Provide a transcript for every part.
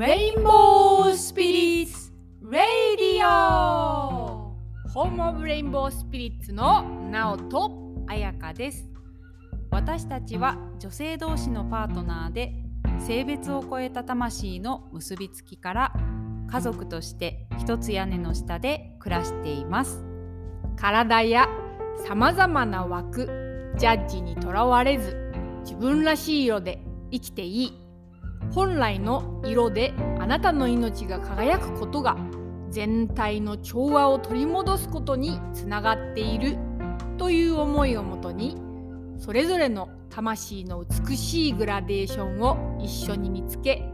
レインボースピリッツ・レイディオホームオブレインボースピリッツのナオと彩香です。私たちは女性同士のパートナーで性別を超えた魂の結びつきから家族として一つ屋根の下で暮らしています。体やさまざまな枠ジャッジにとらわれず自分らしい色で生きていい。本来の色であなたの命が輝くことが全体の調和を取り戻すことにつながっているという思いをもとにそれぞれの魂の美しいグラデーションを一緒に見つけ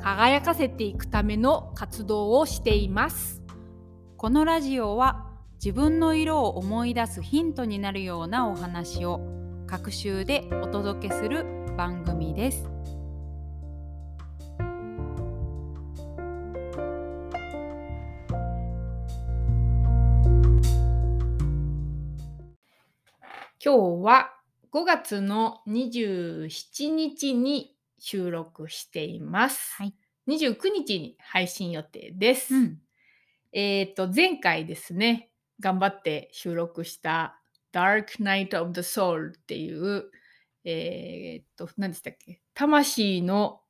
輝かせていくための活動をしていますこのラジオは自分の色を思い出すヒントになるようなお話を各週でお届けする番組です。今日は5月の27日に収録しています。はい。29日に配信予定です。うん。えっ、と、前回ですね、頑張って収録した Dark Night of the Soul っていう、えっ、と、何でしたっけ？魂の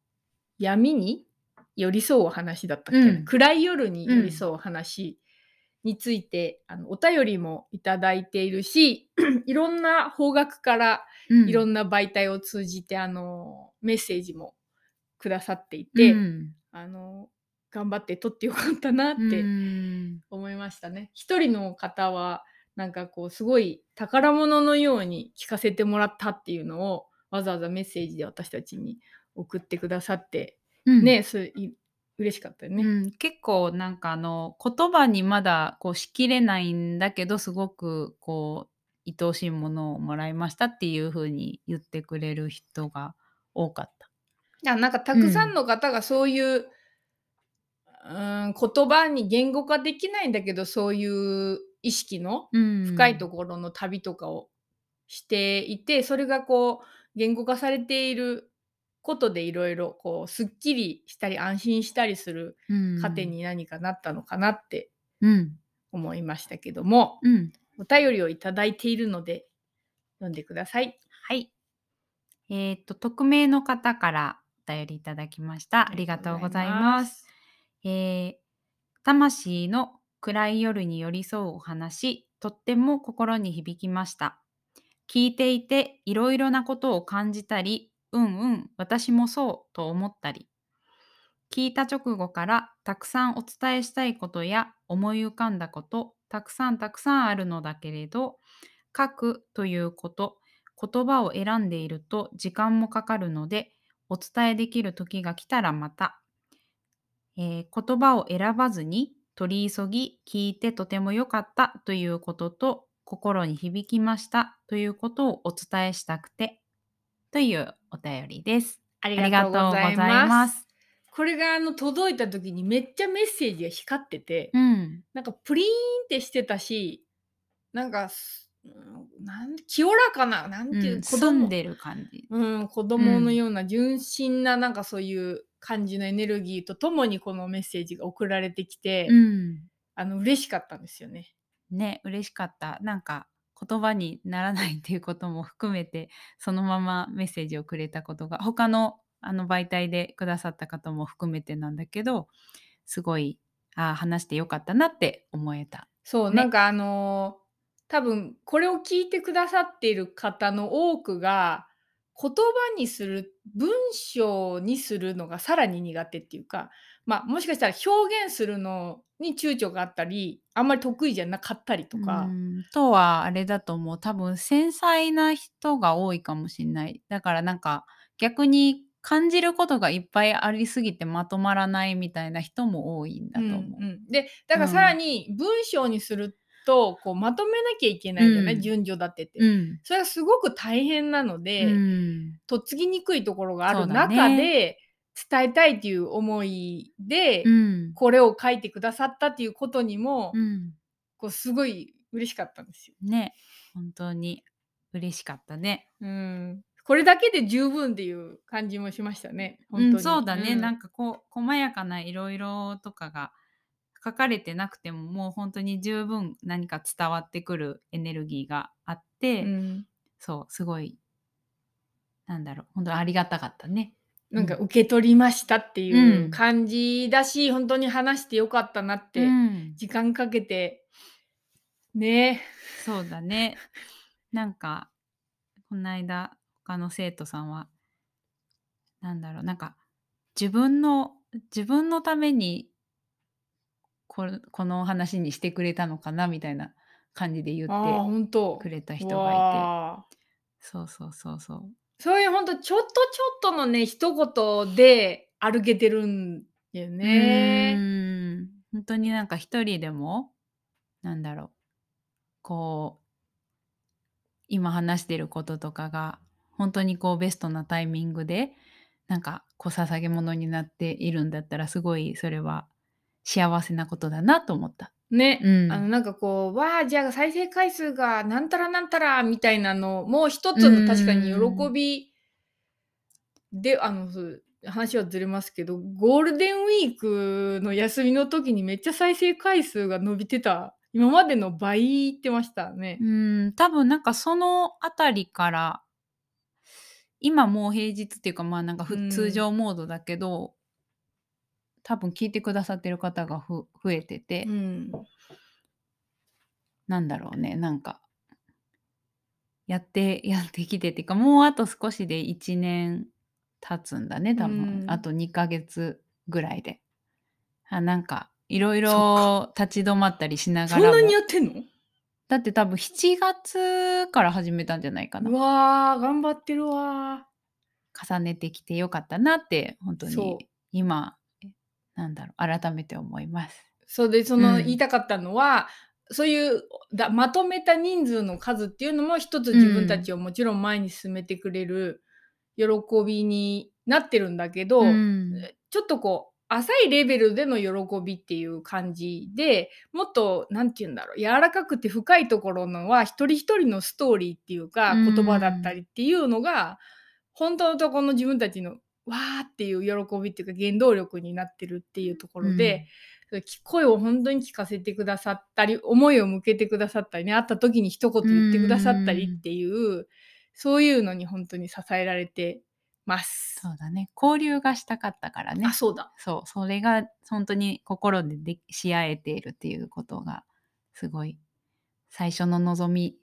闇に寄り添うお話だったっけ、うん。暗い夜に寄り添うお話について、あのお便りもいただいているし、いろんな方角からいろんな媒体を通じて、あのメッセージもくださっていて、うん。あの頑張って撮ってよかったなってうん。思いましたね。一人の方はなんかこうすごい宝物のように聞かせてもらったっていうのをわざわざメッセージで私たちに送ってくださって、うん。ねそれい嬉しかったよね。うん、結構なんかあの言葉にまだこうしきれないんだけどすごくこう愛おしいものをもらいましたっていう風に言ってくれる人が多かった。あなんかたくさんの方がそういう、うん、言葉に言語化できないんだけどそういう意識の深いところの旅とかをしていて、それがこう言語化されていることでいろいろこうすっきりしたり安心したりするうん糧に何かなったのかなってうん思いましたけども、うんお便りをいただいているので読んでください。はい。えっ、と匿名の方からお便りいただきました。ありがとうございます。。えー魂の暗い夜に寄り添うお話、とっても心に響きました。聞いていていろいろなことを感じたり、うんうん、私もそうと思ったり、聞いた直後からたくさんお伝えしたいことや思い浮かんだこと、たくさんたくさんあるのだけれど、書くということ、言葉を選んでいると時間もかかるので、お伝えできる時が来たらまた、えー言葉を選ばずに取り急ぎ聞いてとても良かったということと心に響きましたということをお伝えしたくてというお便りです。ありががとうございま。ますす。これがあの届いた時にめっちゃメッセージが光ってて、うん。なんかプリーンってしてたし、なんかなん清らかな、なんていう、うん、子供でる感じ。うん、子供のような純真ななんかそういう感じのエネルギーとともにこのメッセージが送られてきて、うん。あの嬉しかったんですよね。ね、嬉しかった。なんか言葉にならないっていうことも含めてそのままメッセージをくれたことが他のあの媒体でくださった方も含めてなんだけどすごいあー話してよかったなって思えた。そう、ねなんかあのー多分これを聞いてくださっている方の多くが言葉にする文章にするのがさらに苦手っていうか、まあ、もしかしたら表現するのに躊躇があったりあんまり得意じゃなかったりとか、うん。とはあれだと思う。多分繊細な人が多いかもしれない。だからなんか逆に感じることがいっぱいありすぎてまとまらないみたいな人も多いんだと思う。うんうん。でだからさらに文章にするとこうまとめなきゃいけないじゃない、うん。順序立てて、うん。それがすごく大変なので、うん。とっつきにくいところがある中で伝えたいっていう思いで、うん。これを書いてくださったっていうことにも、うん。こうすごい嬉しかったんですよ。ね、本当に嬉しかったね。うん、これだけで十分っていう感じもしましたね。本当に。うん、そうだね、うん。なんかこう細やかないろいろとかが書かれてなくてももう本当に十分何か伝わってくるエネルギーがあって、うん。そうすごいなんだろう。本当にありがたかったね。なんか受け取りましたっていううん。感じだし、本当に話してよかったなって、うん、時間かけて。ね。そうだね。なんかこの間他の生徒さんはなんだろうなんか自分の自分のためにこれこの話にしてくれたのかなみたいな感じで言ってくれた人がいて。そうそうそうそうそういう本当ちょっとちょっとのね一言で歩けてるんだよね。ーん本当になんか一人でもなんだろうこう今話してることとかが本当にこうベストなタイミングでなんかこう捧げ物になっているんだったらすごいそれは幸せなことだなと思った。ね、うん。あのなんかこうわあじゃあ再生回数がなんたらなんたらみたいなのもう一つの確かに喜びであの話はずれますけどゴールデンウィークの休みの時にめっちゃ再生回数が伸びてた。今までの倍いってましたね。う。ん。多分なんかそのあたりから今もう平日っていうかまあなんか通常モードだけど、多分聞いてくださってる方がふ増えてて、うん、なんだろうね。なんかやって やってきてっていうかもうあと少しで1年経つんだね多分、うん。あと2ヶ月ぐらいで。あなんかいろいそろ立ち止まったりしながらも。そんなにやってんの？だって多分7月から始めたんじゃないかな。うわー頑張ってるわ重ねてきてよかったなって本当に今なんだろう改めて思います。そうでその、うん。言いたかったのはそういうだまとめた人数の数っていうのも一つ自分たちをもちろん前に進めてくれる喜びになってるんだけど、うん。ちょっとこう浅いレベルでの喜びっていう感じでもっと何て言うんだろう柔らかくて深いところのは一人一人のストーリーっていうかうん。言葉だったりっていうのが、本当のところの自分たちのわーっていう喜びっていうか原動力になってるっていうところで、声を本当に聞かせてくださったり思いを向けてくださったりね会った時に一言言ってくださったりっていう、そういうのに本当に支えられてます。そうだね交流がしたかったからねあそうだ。そうそれが本当に心ででし合えているっていうことがすごい最初の望み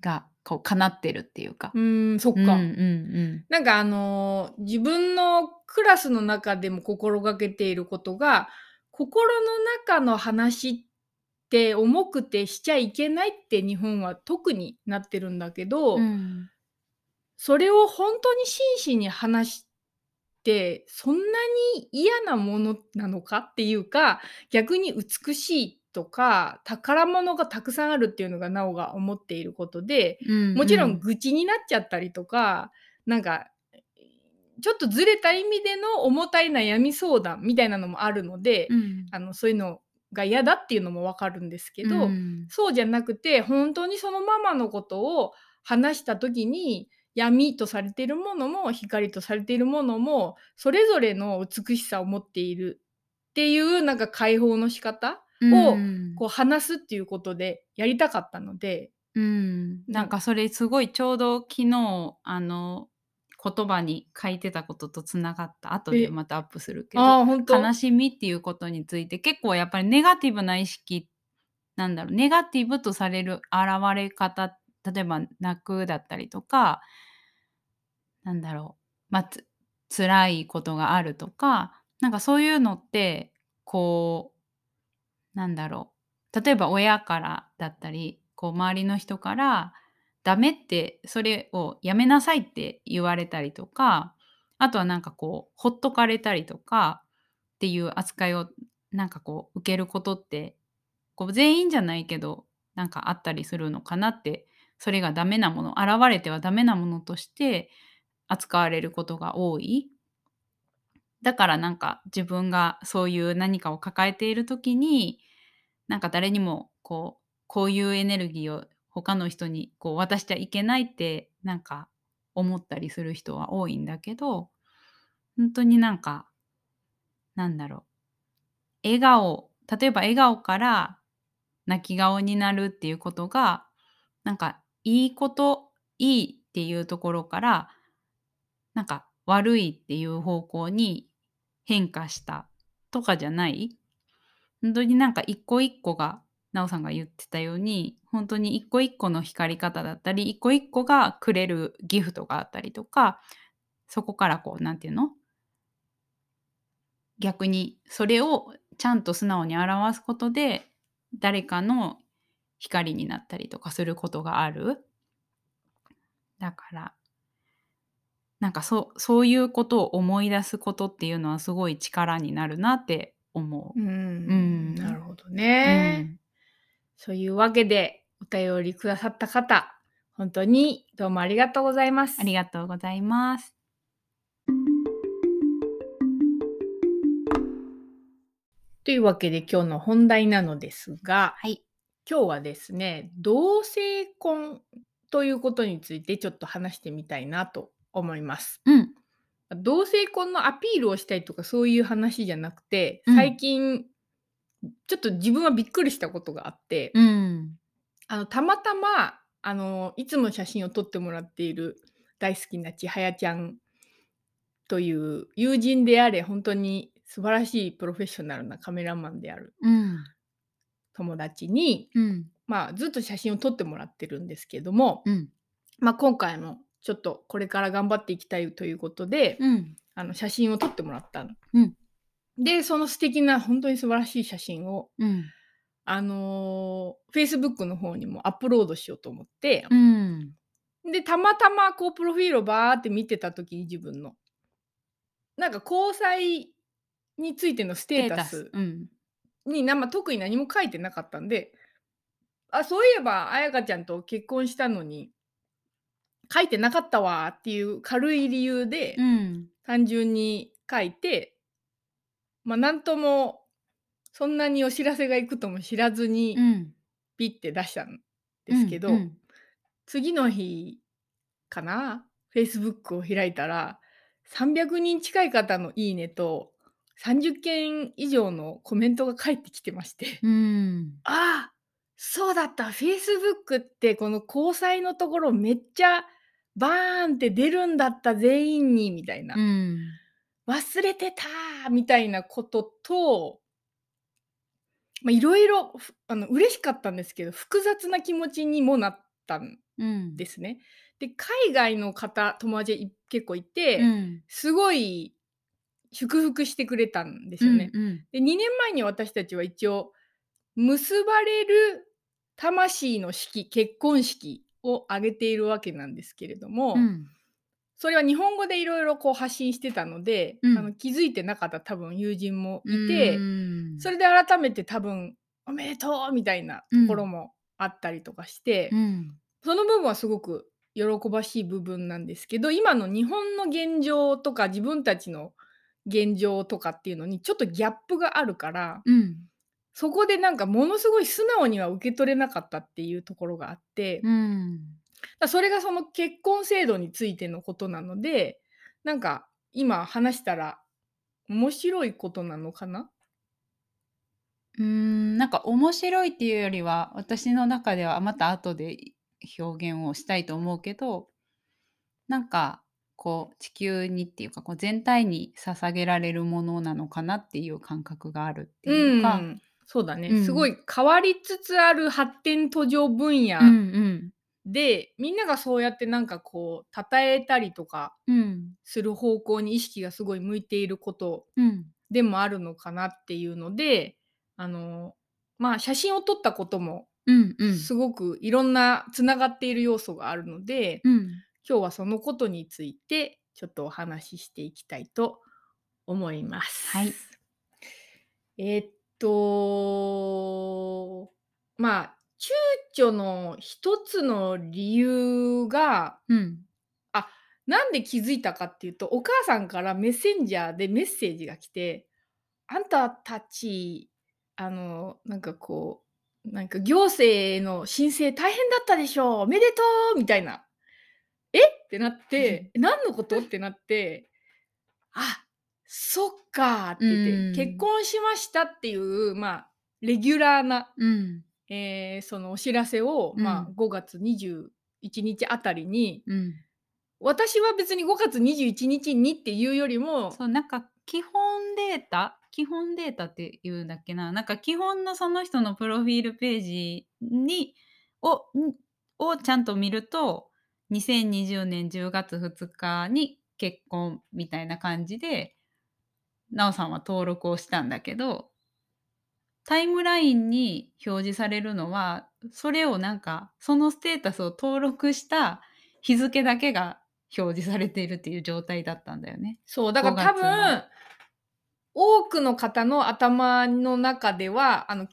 がこう叶ってるっていうか。うーんそっか。うんうんなんかあのー自分のクラスの中でも心がけていることが心の中の話って重くてしちゃいけないって日本は特になってるんだけど、うんうんそれを本当に真摯に話してそんなに嫌なものなのかっていうか逆に美しいとか宝物がたくさんあるっていうのがなおが思っていることで、うんもちろん愚痴になっちゃったりとかなんかちょっとずれた意味での重たい悩み相談みたいなのもあるので、うん。あのそういうのが嫌だっていうのもわかるんですけど、うん。そうじゃなくて本当にそのままのことを話した時に闇とされているものも光とされているものもそれぞれの美しさを持っているっていうなんか解放の仕方をうん。こう話すっていうことでやりたかったので、うん、なんかそれすごいちょうど昨日あの言葉に書いてたこととつながった。後でえ。またアップするけど。悲しみっていうことについて結構やっぱりネガティブな意識なんだろうネガティブとされる現れ方例えば泣くだったりとかなんだろうまあつ辛いことがあるとかなんかそういうのってこうなんだろう例えば親からだったりこう周りの人からダメってそれをやめなさいって言われたりとかあとはなんかこうほっとかれたりとかっていう扱いをなんかこう受けることってこう全員じゃないけどなんかあったりするのかなってそれがダメなもの現れてはダメなものとして扱われることが多い。だからなんか自分がそういう何かを抱えている時になんか誰にもこうこういうエネルギーを他の人にこう渡しちゃいけないってなんか思ったりする人は多いんだけど本当になんかなんだろう。笑顔例えば笑顔から泣き顔になるっていうことがなんかいいこといいっていうところからなんか悪いっていう方向に変化したとかじゃない？本当になんか一個一個がなおさんが言ってたように本当に一個一個の光り方だったり一個一個がくれるギフトがあったりとかそこからこう何て言うの？逆にそれをちゃんと素直に表すことで誰かの光になったりとかすることがある。だからなんかそそういうことを思い出すことっていうのはすごい力になるなって思う。うん、うんなるほどうね、んそういうわけでお便りくださった方本当にどうもありがとうございますありがとうございます。というわけで今日の本題なのですがはい。今日はですね同性婚ということについてちょっと話してみたいなと思います。うん。同性婚のアピールをしたいとかそういう話じゃなくてうん最近、ちょっと自分はびっくりしたことがあって、うん。あのたまたまあのいつも写真を撮ってもらっている大好きな千早ちゃんという友人であれ本当に素晴らしいプロフェッショナルなカメラマンであるうん。友達に、うん。まあ、ずっと写真を撮ってもらってるんですけども、うん。まあ、今回もちょっとこれから頑張っていきたいということで、うん。あの写真を撮ってもらったの。うんでその素敵な本当に素晴らしい写真をうん。あのー、Facebook の方にもアップロードしようと思って、うん。でたまたまこうプロフィールをバーって見てた時に自分のなんか交際についてのステータスうん。まあ、特に何も書いてなかったんであそういえば彩香ちゃんと結婚したのに書いてなかったわっていう軽い理由でうん。単純に書いてまあなんともそんなにお知らせがいくとも知らずにうん。ピッて出したんですけど、うん。次の日かな Facebook を開いたら300人近い方のいいねと30件以上のコメントが返ってきてましてうん。ああそうだった Facebook ってこの交際のところめっちゃバーンって出るんだった全員にみたいな、うん。忘れてたみたいなこととまあいろいろふあの嬉しかったんですけど複雑な気持ちにもなったんうん。ですね。で海外の方友達い結構いて、うん。すごい祝福してくれたんですよね。うん。で2年前に私たちは一応結ばれる魂の式結婚式を挙げているわけなんですけれども、うん。それは日本語でいろいろこう発信してたので、うんあの気づいてなかった多分友人もいて、うんそれで改めて多分おめでとうみたいなところもあったりとかして、うん。その部分はすごく喜ばしい部分なんですけど今の日本の現状とか自分たちの現状とかっていうのにちょっとギャップがあるからうん。そこでなんかものすごい素直には受け取れなかったっていうところがあって、うん。らそれがその結婚制度についてのことなのでなんか今話したら面白いことなのかな？うーんなんか面白いっていうよりは私の中ではまた後で表現をしたいと思うけどなんかこう地球にっていうかこう全体に捧げられるものなのかなっていう感覚があるっていうか。んそうだね、うん。すごい変わりつつある発展途上分野、うんでみんながそうやってなんかこう称えたりとかする方向に意識がすごい向いていることうん。でもあるのかなっていうのであのまあ写真を撮ったこともすごくいろんなつながっている要素があるので、うん。今日はそのことについてちょっとお話ししていきたいと思います。はい。えーっとまあ躊躇の一つの理由がうん。なんで気づいたかっていうとお母さんからメッセンジャーでメッセージが来て「あんたたちあのなんかこうなんか行政の申請大変だったでしょおめでとう」みたいな「え？ってなって、え何のこと？ってなって、あそっかーって言って、うん。結婚しましたっていう、まあ、レギュラーな、うん。えーそのお知らせを、うん。まあ、5月21日あたりに、うん。私は別に5月21日にっていうよりも、そうなんか基本データ基本データっていうんだっけな。なんか基本のその人のプロフィールページにをんをちゃんと見ると2020年10月2日に結婚みたいな感じでなおさんは登録をしたんだけどタイムラインに表示されるのはそれをなんかそのステータスを登録した日付だけが表示されているっていう状態だったんだよね。そうだから多5月の。分多くの方の頭の中ではあの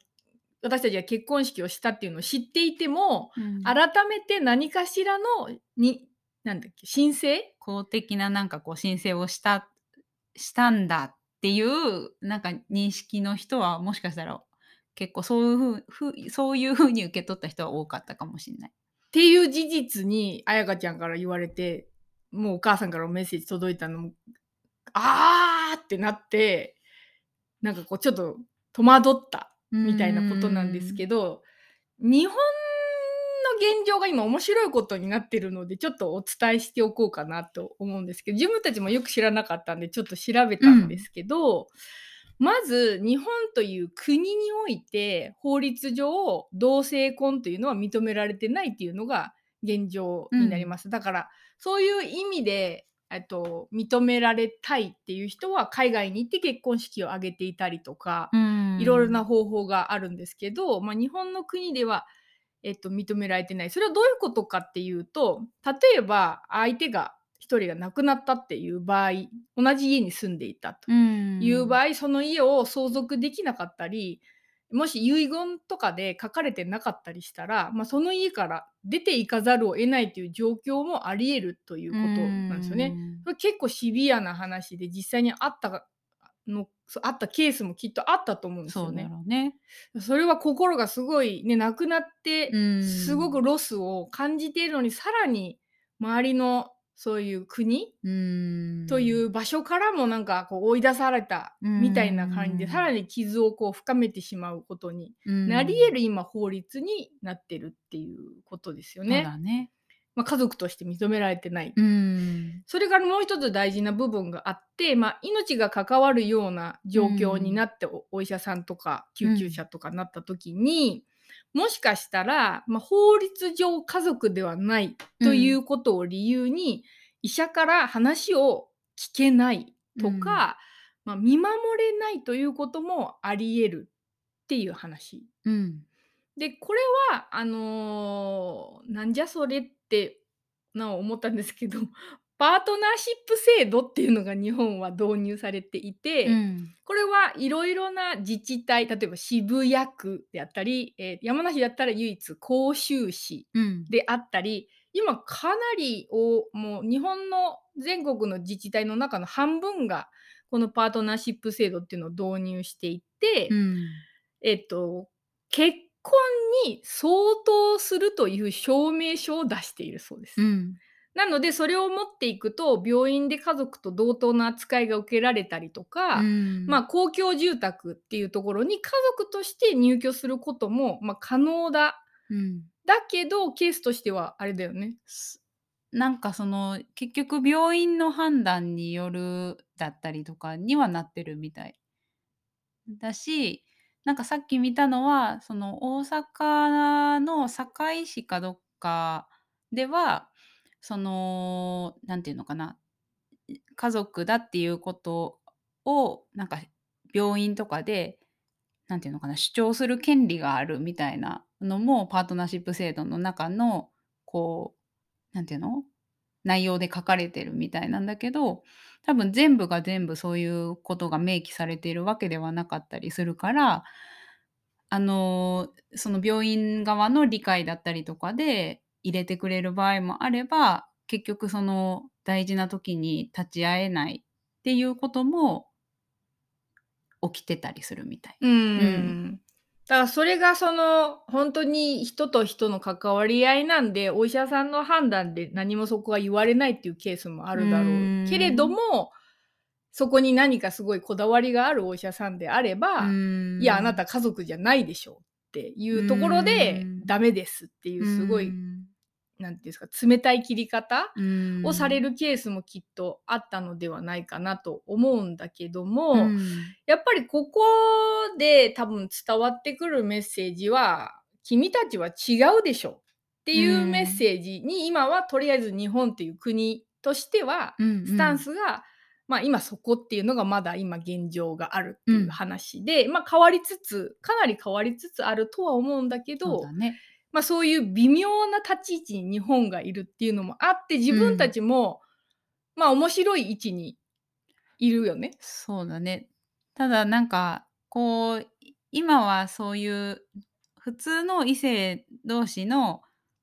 私たちが結婚式をしたっていうのを知っていても改めて何かしらのになんだっけ申請？公的ななんかこう申請をしたしたんだっていうなんか認識の人はもしかしたら結構そういうふうそういうふうに受け取った人は多かったかもしれない。っていう事実に彩香ちゃんから言われてもうお母さんからもメッセージ届いたのもあーってなってなんかこうちょっと戸惑ったみたいなことなんですけど日本の現状が今面白いことになってるのでちょっとお伝えしておこうかなと思うんですけど自分たちもよく知らなかったんでちょっと調べたんですけど、まず日本という国において法律上同性婚というのは認められてないっていうのが現状になります。だからそういう意味でえっと、認められたいっていう人は海外に行って結婚式を挙げていたりとか、いろいろな方法があるんですけど、まあ、日本の国では、えっと、認められてない。それはどういうことかっていうと例えば相手が1人が亡くなったっていう場合同じ家に住んでいたという場合合、その家を相続できなかったりもし遺言とかで書かれてなかったりしたら、まあ、その家から出ていかざるを得ないという状況もありえるということなんですよね。これ結構シビアな話で実際にあったのあったケースもきっとあったと思うんですよね。ろうね。それは心がすごいね亡くなってうんすごくロスを感じているのにさらに周りのそういう国うんという場所からもなんかこう追い出されたみたいな感じでうんさらに傷をこう深めてしまうことにうんなり得る今法律になってるっていうことですよそうね。だね。まあ、家族として認められてない。うん。それからもう一つ大事な部分があって、まあ、命が関わるような状況になってお,、お医者さんとか救急車とかなった時に、もしかしたら、まあ、法律上家族ではないということを理由に、医者から話を聞けないとか、まあ、見守れないということもあり得るっていう話。うん。でこれはあのーなんじゃそれってなお思ったんですけど パートナーシップ制度っていうのが日本は導入されていて、うん。これはいろいろな自治体例えば渋谷区であったり、えー山梨だったら唯一甲州市うん。であったり今かなりおもう日本の全国の自治体の中の半分がこのパートナーシップ制度っていうのを導入していて、うん。えっと、結婚に相当するという証明書を出しているそうです。うんなのでそれを持っていくと病院で家族と同等な扱いが受けられたりとか、うんまあ、公共住宅っていうところに家族として入居することも、まあ、可能だ。うんだけどケースとしてはあれだよね。すなんかその結局病院の判断によるだったりとかにはなってるみたいだしなんかさっき見たのはその大阪の堺市かどっかではそのなんていうのかな家族だっていうことをなんか病院とかでなんていうのかな主張する権利があるみたいなのもパートナーシップ制度の中のこうなんていうの？内容で書かれてるみたいなんだけど多分全部が全部そういうことが明記されているわけではなかったりするからあのその病院側の理解だったりとかで入れてくれる場合もあれば結局その大事な時に立ち会えないっていうことも起きてたりするみたい。うんだからそれがその本当に人と人の関わり合いなんでお医者さんの判断で何もそこは言われないっていうケースもあるだろうけれどもそこに何かすごいこだわりがあるお医者さんであればいやあなた家族じゃないでしょっていうところでダメですっていうすごいなんていうんですか冷たい切り方をされるケースもきっとあったのではないかなと思うんだけども、やっぱりここで多分伝わってくるメッセージは君たちは違うでしょっていうメッセージに今はとりあえず日本っていう国としてはスタンスが、まあ、今そこっていうのがまだ今現状があるっていう話で、まあ、変わりつつかなり変わりつつあるとは思うんだけど。ねまあ、そういう微妙な立ち位置に日本がいるっていうのもあって自分たちも、うん、まあ面白い位置にいるよね。そうだねただなんかこう今はそういう普通の異性同士の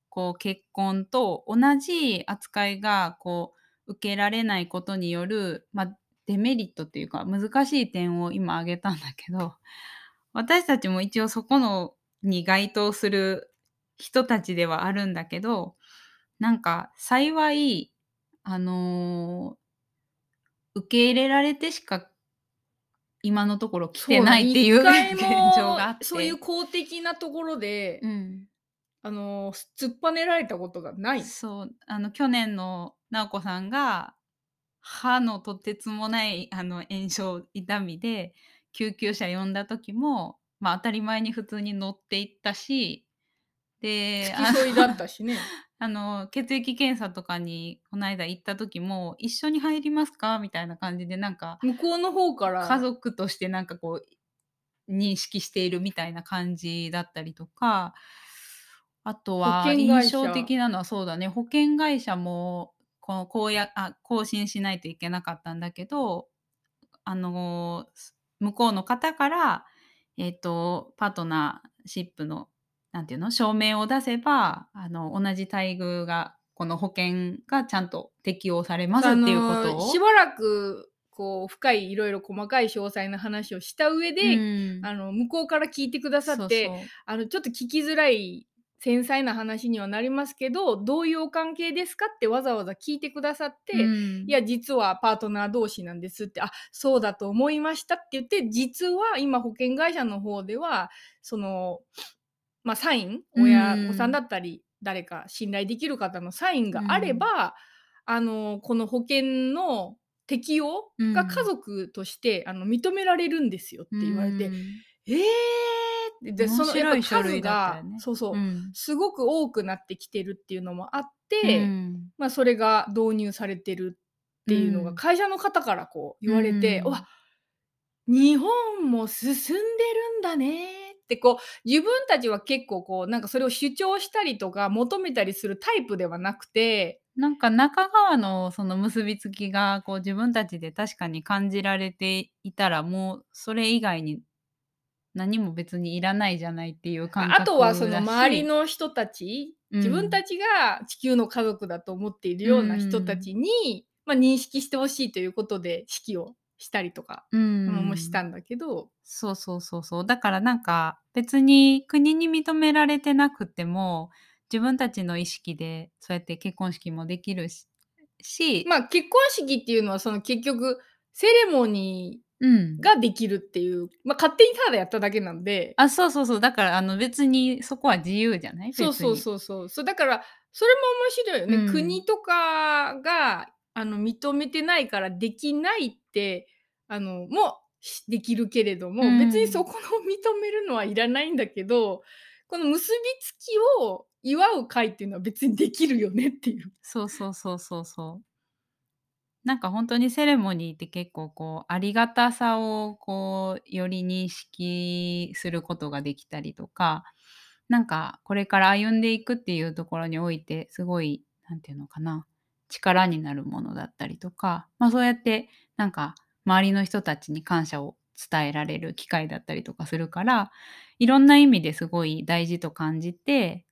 こう結婚と同じ扱いがこう受けられないことによる、まあ、デメリットっていうか難しい点を今挙げたんだけど私たちも一応そこのに該当する人たちではあるんだけどなんか幸いあのー、受け入れられてしか今のところ来てないっていう現状があって。そういう公的なところで、うん、あのー、突っぱねられたことがない。そうあの去年の直子さんが歯のとてつもないあの炎症痛みで救急車呼んだ時も、まあ、当たり前に普通に乗っていったしで付き添いだったしね。あの血液検査とかにこの間行った時も一緒に入りますか？みたいな感じでなんか向こうの方から。家族としてなんかこう認識しているみたいな感じだったりとかあとは印象的なのはそうだね保険会社もこのこうやあ更新しないといけなかったんだけどあの向こうの方から、えーとパートナーシップのなんていうの証明を出せばあの同じ待遇がこの保険がちゃんと適用されますっていうことを。しばらくこう深いいろいろ細かい詳細な話をした上で、うん、あの向こうから聞いてくださってあのちょっと聞きづらい繊細な話にはなりますけどどういうお関係ですかってわざわざ聞いてくださって、うん、いや実はパートナー同士なんですってあそうだと思いましたって言って実は今保険会社の方ではそのまあ、サイン親御さんだったり誰か信頼できる方のサインがあれば、あのこの保険の適用が家族として、あの認められるんですよって言われて、えーでそのやっぱ数が、ね、そうそう、うん、すごく多くなってきてるっていうのもあって、うん、まあ、それが導入されてるっていうのが会社の方からこう言われて、うん、わ日本も進んでるんだねってこう自分たちは結構こうなんかそれを主張したりとか求めたりするタイプではなくてなんか中川のその結びつきがこう自分たちで確かに感じられていたらもうそれ以外に何も別にいらないじゃないっていう感覚あとはその周りの人たち、自分たちが地球の家族だと思っているような人たちに、まあ、認識してほしいということで式をしたりとかもしたんだけど、そうそうそうそう。だからなんか別に国に認められてなくても自分たちの意識でそうやって結婚式もできるしまあ結婚式っていうのはその結局セレモニーができるっていう、うん、まあ勝手にただやっただけなんで。あそうそうそう。だからあの別にそこは自由じゃない？そうそうそうそう。そうだからそれも面白いよね、うん、国とかがあの認めてないからできないってあのもできるけれども、うん、別にそこの認めるのはいらないんだけどこの結びつきを祝う会っていうのは別にできるよねっていう。そうそうそうそうそう。なんか本当にセレモニーって結構こうありがたさをこうより認識することができたりとかなんかこれから歩んでいくっていうところにおいてすごい何て言うのかな力になるものだったりとか、まあ、そうやってなんか周りの人たちに感謝を伝えられる機会だったりとかするからいろんな意味ですごい大事と感じて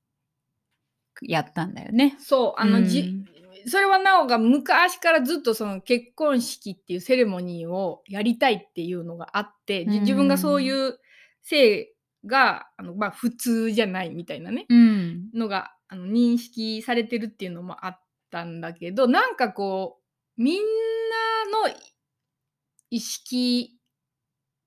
やったんだよね。そうあの、うん、じそれはなおが昔からずっとその結婚式っていうセレモニーをやりたいっていうのがあって、うん、自分がそういう性があの、まあ、普通じゃないみたいなね、うん。のがあの認識されてるっていうのもあったんだけどなんかこうみんなの意識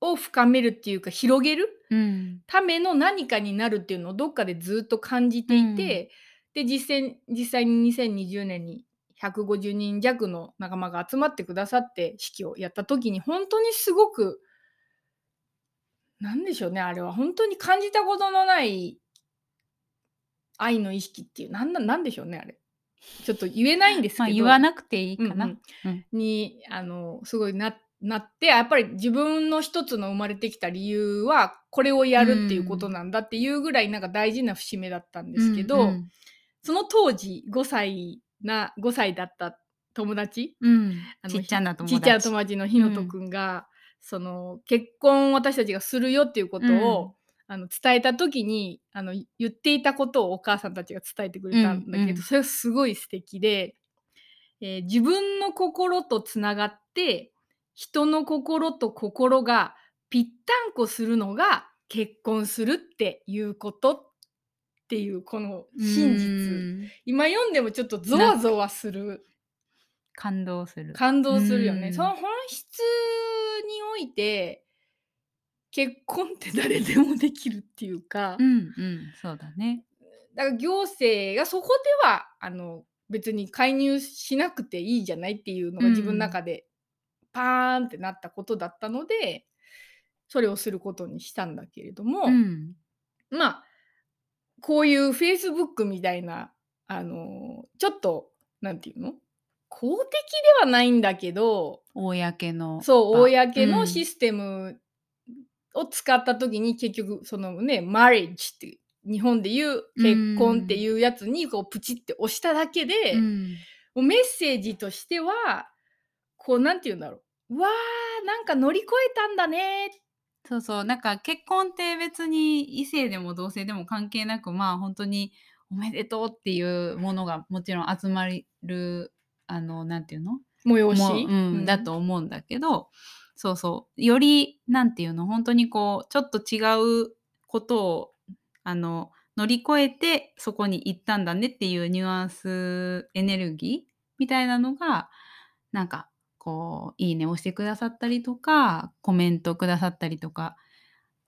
を深めるっていうか広げるうん。ための何かになるっていうのをどっかでずっと感じていて、で実践実際に2020年に150人弱の仲間が集まってくださって式をやった時に本当にすごくなんでしょうねあれは。本当に感じたことのない愛の意識っていうなんだなんでしょうねあれちょっと言えないんですけど、まあ言わなくていいかな。うんうん。にあのすごいななってやっぱり自分の一つの生まれてきた理由はこれをやるっていうことなんだっていうぐらいなんか大事な節目だったんですけど、うんその当時5歳な5歳だった友達？うん。あのちっちゃな友達。ちっちゃな友達のひのとくんが、その結婚を私たちがするよっていうことを、あの伝えた時にあの言っていたことをお母さんたちが伝えてくれたんだけど、うんうん。それがすごい素敵で、えー自分の心とつながって人の心と心がぴったんこするのが結婚するっていうことっていうこの真実、うん。今読んでもちょっとゾワゾワする。感動する。感動するよね。うん。その本質において結婚って誰でもできるっていうか、うんうんそうだね。だから行政がそこではあの別に介入しなくていいじゃないっていうのがうん自分の中でパーンってなったことだったので、それをすることにしたんだけれども、うんまあこういうフェイスブックみたいなあのちょっとなんていうの？公的ではないんだけど公の。そう場公のシステムを使った時に結局そのねマリッジって日本でいう結婚っていうやつにこうプチって押しただけで、うん。もうメッセージとしてはこうなんて言うんだろう。うわーなんか乗り越えたんだね。そうそう。なんか結婚って別に異性でも同性でも関係なくまあ本当におめでとうっていうものがもちろん集まるあのなんていうの？催し、もううん。だと思うんだけどそうそう。よりなんていうの？本当にこうちょっと違うことをあの乗り越えてそこに行ったんだねっていうニュアンスエネルギーみたいなのがなんかこういいね押してくださったりとかコメントくださったりとか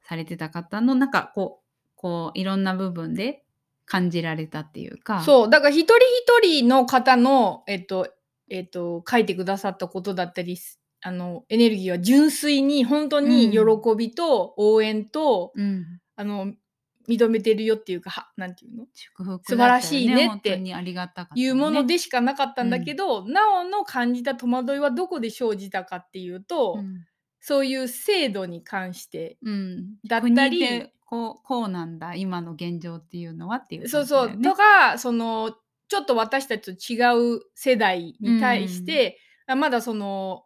されてた方のなんかこうこういろんな部分で感じられたっていうか。そう。だから一人一人の方のえっとえっと書いてくださったことだったりあのエネルギーは純粋に本当に喜びと応援と、うん、あの認めてるよっていうかはなんていうの？祝福素晴らしいねっていうものでしかなかったんだけど、なおの感じた戸惑いはどこで生じたかっていうと、うん。そういう制度に関してうん、だったり国でこうこうなんだ今の現状っていうのはっていうそうそう、とかそのちょっと私たちと違う世代に対して、あまだその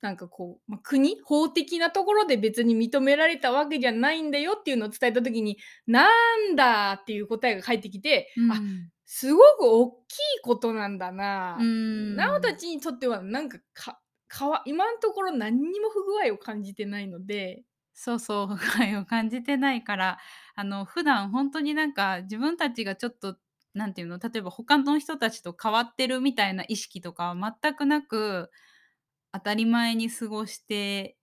なんかこう、まあ国？法的なところで別に認められたわけじゃないんだよっていうのを伝えた時になんだっていう答えが返ってきて、うん。あすごく大きいことなんだな。うん。なおたちにとってはなんかかかわ今のところ何にも不具合を感じてないので。そうそう不具合を感じてないからあの普段本当になんか自分たちがちょっとなんていうの？例えば他の人たちと変わってるみたいな意識とかは全くなく当たり前に過ごして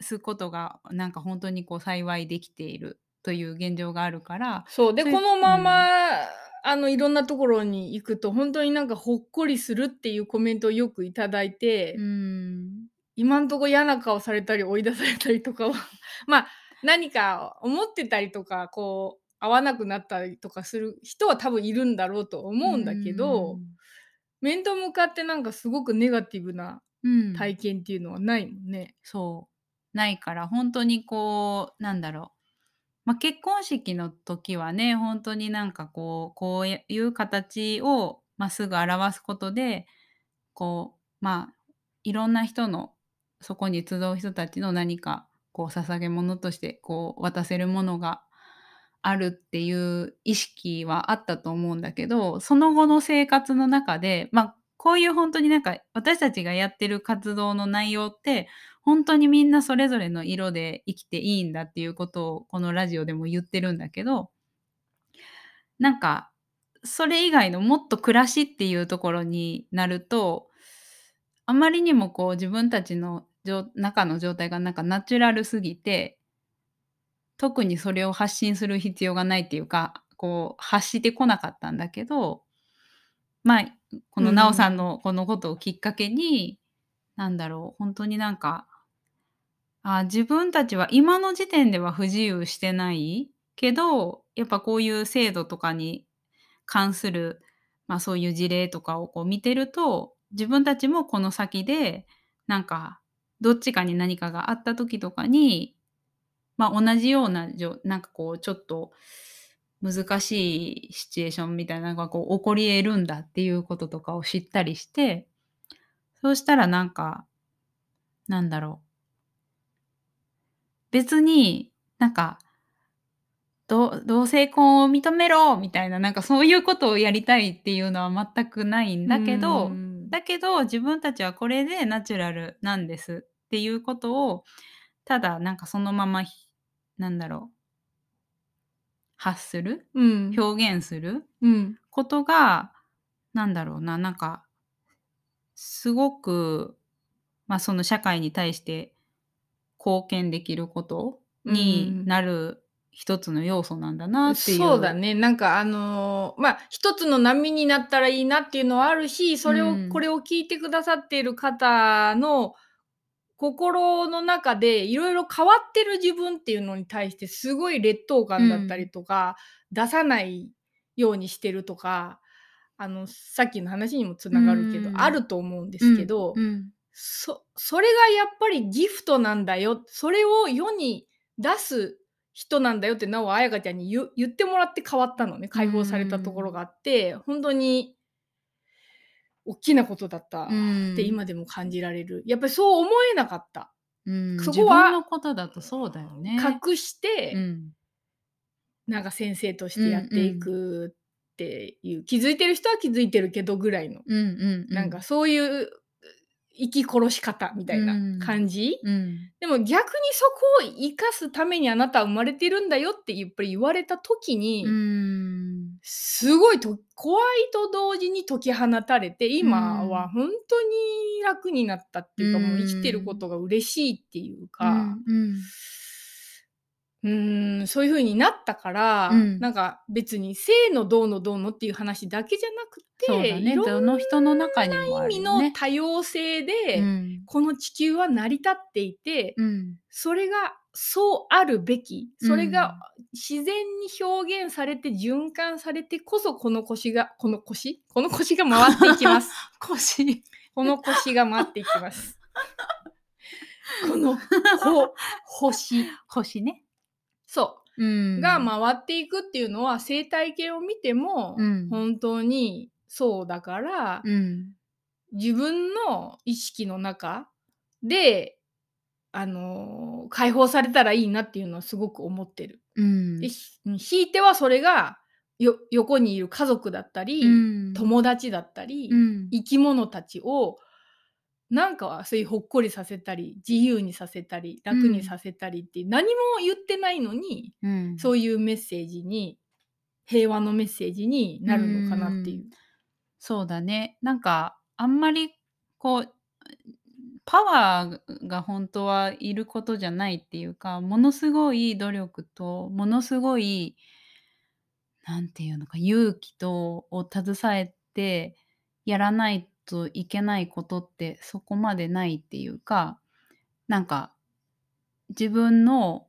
すことがなんか本当にこう幸いできているという現状があるからそう。でこのまま、あのいろんなところに行くと本当になんかほっこりするっていうコメントをよくいただいて、うん。今んとこ嫌な顔されたり追い出されたりとかは まあ何か思ってたりとかこう合わなくなったりとかする人は多分いるんだろうと思うんだけど、面と向かってなんかすごくネガティブなうん。体験っていうのはないもんね。そう。ないから本当にこうなんだろう、まあ、結婚式の時はね本当になんかこうこういう形をまっすぐ表すことでこうまあいろんな人のそこに集う人たちの何かこう捧げ物としてこう渡せるものがあるっていう意識はあったと思うんだけどその後の生活の中でまあこういう本当になんか私たちがやってる活動の内容って本当にみんなそれぞれの色で生きていいんだっていうことをこのラジオでも言ってるんだけどなんかそれ以外のもっと暮らしっていうところになるとあまりにもこう自分たちの中の状態がなんかナチュラルすぎて特にそれを発信する必要がないっていうかこう発してこなかったんだけどまあこのなおさんのこのことをきっかけに、うん、なんだろう本当になんかあ自分たちは今の時点では不自由してないけどやっぱこういう制度とかに関する、まあ、そういう事例とかをこう見てると自分たちもこの先でなんかどっちかに何かがあった時とかに、まあ、同じようななんかこうちょっと難しいシチュエーションみたいなのがこう起こり得るんだっていうこととかを知ったりしてそうしたらなんかなんだろう。別になんか同性婚を認めろみたいななんかそういうことをやりたいっていうのは全くないんだけどだけど自分たちはこれでナチュラルなんですっていうことをただなんかそのままなんだろう。発する、うん、表現する？ことが、うん、なんだろうな。なんかすごく、まあ、その社会に対して貢献できることになる一つの要素なんだなっていう。そうだね。なんかあのー、まあ一つの波になったらいいなっていうのはあるし、それを、うん、これを聞いてくださっている方の心の中でいろいろ変わってる自分っていうのに対してすごい劣等感だったりとか、うん、出さないようにしてるとかあのさっきの話にもつながるけど、うん、あると思うんですけど、うん、そそれがやっぱりギフトなんだよそれを世に出す人なんだよってなおあやかちゃんに言ってもらって変わったのね解放されたところがあって、本当に大きなことだった。って今でも感じられる、やっぱりそう思えなかった、うん、そこはのことだとそうだよね。隠して、うん、なんか先生としてやっていくっていう、うんうん、気づいてる人は気づいてるけどぐらいの、うんうんうん、なんかそういう生き殺し方みたいな感じ、うんうん、でも逆にそこを生かすためにあなたは生まれてるんだよってやっぱり言われた時に、うん、すごいと怖いと同時に解き放たれて今は本当に楽になったっていうか、もう生きてることが嬉しいっていうか。うんそういう風になったから、うん、なんか別に性のどうのどうのっていう話だけじゃなくてそうだ、ね、どの人の中にもある、ね、意味の多様性で、うん、この地球は成り立っていて、うん、それがそうあるべき。それが自然に表現されて循環されてこそこの腰がこの腰？この腰が回っていきます。腰。この腰が回っていきます。このほ星。星ね。そう、うん、が回っていくっていうのは生態系を見ても本当にそうだから、うん、自分の意識の中であの解放されたらいいなっていうのはすごく思ってる。うん、でひいてはそれが横にいる家族だったり、うん、友達だったり、うん、生き物たちをなんかそういうほっこりさせたり自由にさせたり楽にさせたりって何も言ってないのに、うん、そういうメッセージに平和のメッセージになるのかなっていう。うそうだね。なんかあんまりこうパワーが本当はいることじゃないっていうかものすごい努力とものすごい何て言うのか勇気とを携えてやらないといけないことってそこまでないっていうかなんか自分の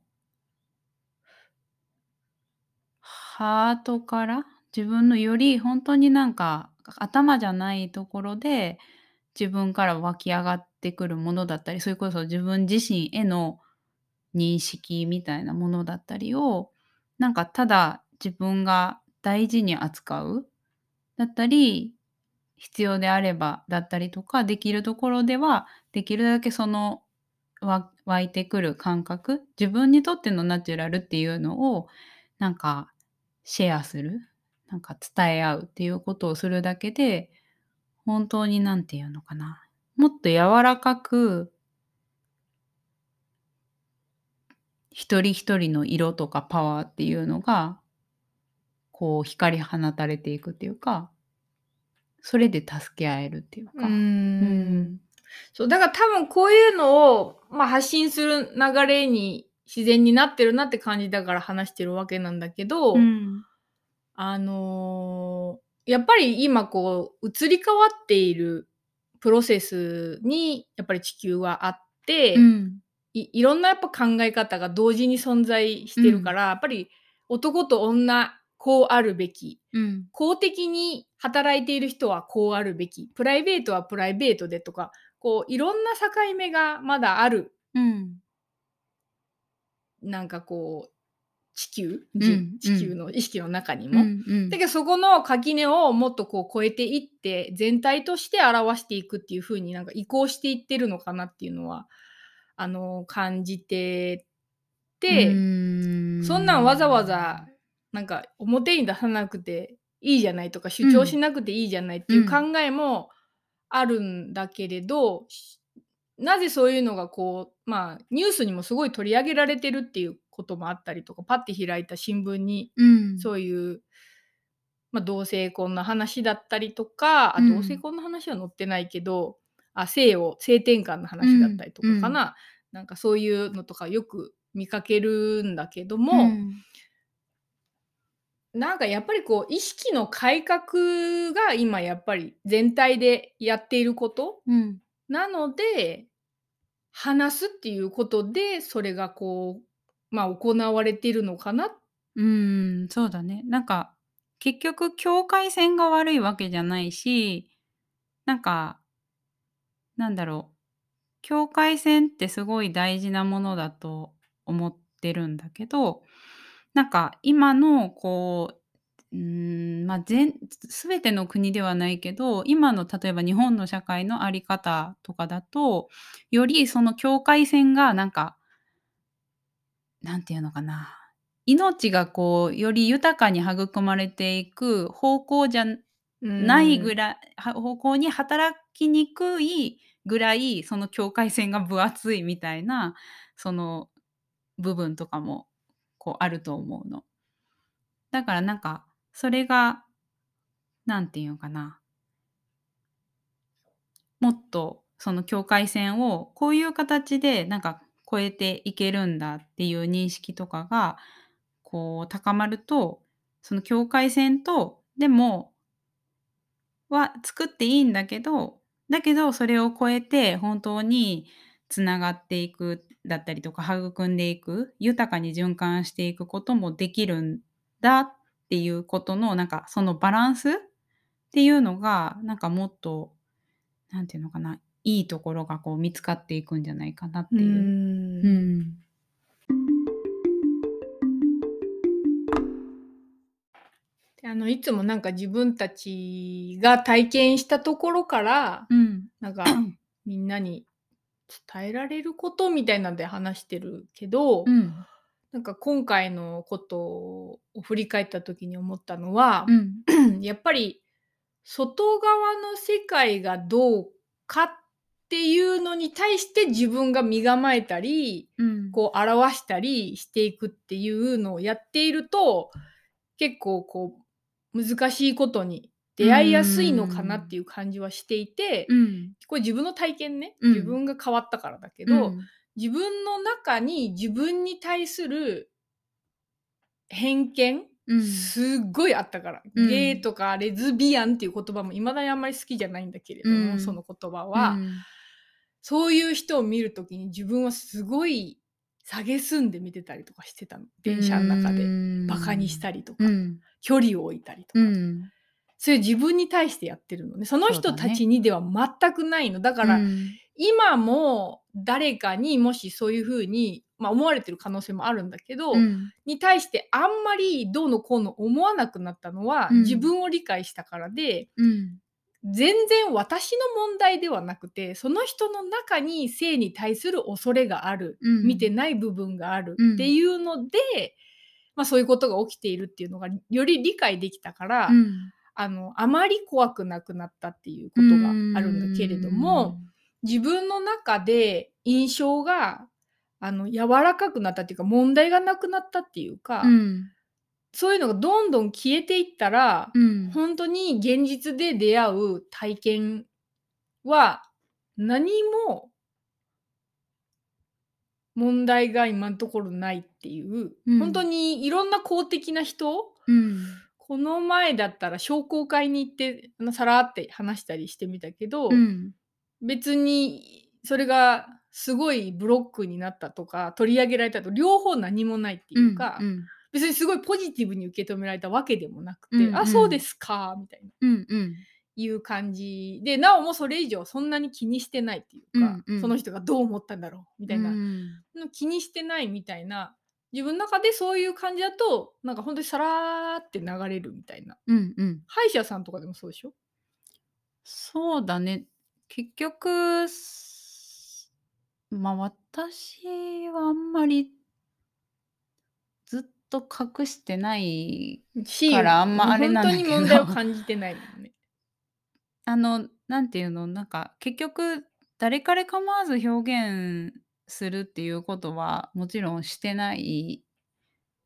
ハートから自分のより本当になんか頭じゃないところで自分から湧き上がってくるものだったりそれこそ自分自身への認識みたいなものだったりをなんかただ自分が大事に扱うだったり必要であればだったりとかできるところではできるだけその湧いてくる感覚自分にとってのナチュラルっていうのをなんかシェアするなんか伝え合うっていうことをするだけで本当に何て言うのかなもっと柔らかく一人一人の色とかパワーっていうのがこう光り放たれていくっていうかそれで助け合えるっていうか。うそう、だから多分こういうのを、まあ、発信する流れに自然になってるなって感じだから話してるわけなんだけど、うん。あのーやっぱり今こう移り変わっているプロセスにやっぱり地球はあって、うん。いいろんなやっぱ考え方が同時に存在してるから、やっぱり男と女こうあるべき。うん。公的に働いている人はこうあるべき。プライベートはプライベートでとかこういろんな境目がまだある。うん。なんかこう地球、ん人地球の意識の中にうも。んうん。だけどそこの垣根をもっとこう超えていって全体として表していくっていう風になんか移行していってるのかなっていうのはあの感じてて、うん。そんなんわざわざなんか表に出さなくていいじゃないとか主張しなくていいじゃないっていう考えもあるんだけれど、しなぜそういうのがこうまあニュースにもすごい取り上げられてるっていうこともあったりとかパッて開いた新聞にうん。そういう、まあ、同性婚の話だったりとか、うん。あ同性婚の話は載ってないけどあ性を性転換の話だったりとかかな、なんかそういうのとかよく見かけるんだけども、うん。なんかやっぱりこう意識の改革が今やっぱり全体でやっていることうん。なので話すっていうことでそれがこうまあ行われているのかな？うん、そうだね。なんか結局境界線が悪いわけじゃないし、なんかなんだろう。境界線ってすごい大事なものだと思ってるんだけど、なんか今のこう、うん、まあ全全ての国ではないけど、今の例えば日本の社会のあり方とかだと、よりその境界線がなんかなんていうのかな。命がこうより豊かに育まれていく方向じゃないぐらい、は方向に働きにくいぐらいその境界線が分厚いみたいなその部分とかもこうあると思うの。だからなんかそれがなんていうのかなもっとその境界線をこういう形でなんか超えていけるんだっていう認識とかがこう高まるとその境界線とでもは作っていいんだけどだけどそれを超えて本当につながっていくだったりとか育んでいく豊かに循環していくこともできるんだっていうことのなんかそのバランスっていうのがなんかもっとなんていうのかないいところがこう見つかっていくんじゃないかなってういう。ん。うん。であのいつもなんか自分たちが体験したところからうんなんかみんなに伝えられることみたいなんで話してるけど、うんなんか今回のことを振り返った時に思ったのはう、ん。やっぱり外側の世界がどうかっていうのに対して自分が身構えたりうん。こう表したりしていくっていうのをやっていると結構こう難しいことに出会いやすいのかなっていう感じはしていて、うん。これ自分の体験ね、うん。自分が変わったからだけど、うん。自分の中に自分に対する偏見、うん。すっごいあったから、うん。ゲイとかレズビアンっていう言葉もいまだにあんまり好きじゃないんだけれども、うん。その言葉は、うんそういう人を見るときに自分はすごい蔑んで見てたりとかしてたの。電車の中で、バカにしたりとか、うん。距離を置いたりとか、うん。それ自分に対してやってるのね。その人たちにでは全くないの。だから、うん今も誰かにもしそういうふうに、まあ、思われてる可能性もあるんだけど、うん。に対してあんまりどうのこうの思わなくなったのは、うん。自分を理解したからでうん全然私の問題ではなくてその人の中に性に対する恐れがある、うん。見てない部分があるうん。っていうので、まあ、そういうことが起きているっていうのがより理解できたから、うん。あのあまり怖くなくなったっていうことがあるんだけれども。自分の中で印象があの柔らかくなったっていうか問題がなくなったっていうか、うんそういうのがどんどん消えていったら、うん。本当に現実で出会う体験は何も問題が今のところないっていう、うん。本当にいろんな公的な人うん。この前だったら商工会に行ってあのさらって話したりしてみたけど、うん。別にそれがすごいブロックになったとか取り上げられたと両方何もないっていうか、うん別にすごいポジティブに受け止められたわけでもなくて、うんうん。あそうですかみたいな。うんうん。いう感じでなおもそれ以上そんなに気にしてないっていうか、うんうん。その人がどう思ったんだろうみたいな、うんの気にしてないみたいな自分の中でそういう感じだとなんか本当にさらーって流れるみたいな。うんうん。歯医者さんとかでもそうでしょ？そうだね。結局すまあ私はあんまりと隠してないしからあんまあれなんだけど。本当に問題を感じてないもんね。あのなんていうの？なんか結局誰彼構わず表現するっていうことはもちろんしてない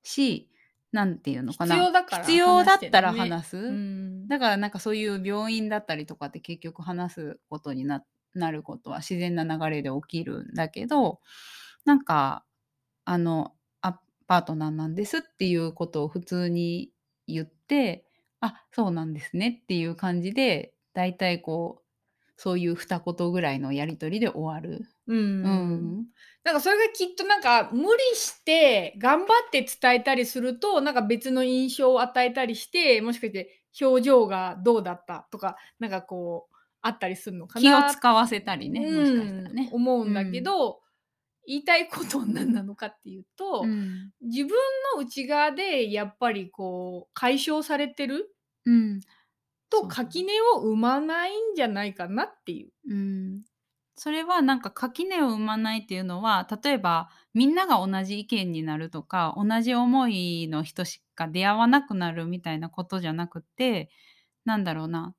しなんていうのかな。必要だから必要だったら話す、うん。だからなんかそういう病院だったりとかって結局話すことにななることは自然な流れで起きるんだけどなんかあのあパートナーなんですっていうことを普通に言ってあそうなんですねっていう感じで大体こうそういう二言ぐらいのやり取りで終わる。うんうんなんかそれがきっとなんか無理して頑張って伝えたりするとなんか別の印象を与えたりしてもしかして表情がどうだったとかなんかこうあったりするのか気をな使わせたりね、もしかしたらね。うん。思うんだけど、言いたいことは何なのかっていうと、うん。自分の内側でやっぱりこう解消されてるうん。と垣根を生まないんじゃないかなっていう。うん、それはなんか垣根を生まないっていうのは例えばみんなが同じ意見になるとか同じ思いの人しか出会わなくなるみたいなことじゃなくてなんだろうな。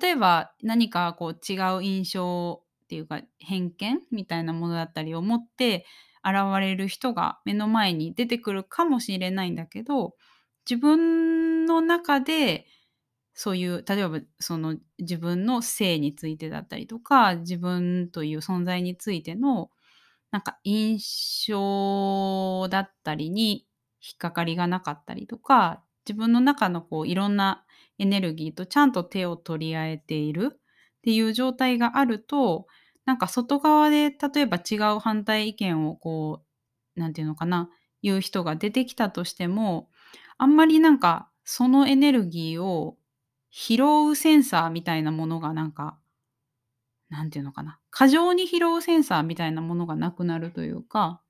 例えば何かこう違う印象っていうか偏見みたいなものだったりを持って現れる人が目の前に出てくるかもしれないんだけど自分の中でそういう例えばその自分の性についてだったりとか自分という存在についてのなんか印象だったりに引っかかりがなかったりとか自分の中のこういろんなエネルギーとちゃんと手を取り合えているっていう状態があるとなんか外側で例えば違う反対意見をこうなんていうのかな言う人が出てきたとしてもあんまりなんかそのエネルギーを拾うセンサーみたいなものがなんかなんていうのかな過剰に拾うセンサーみたいなものがなくなるというか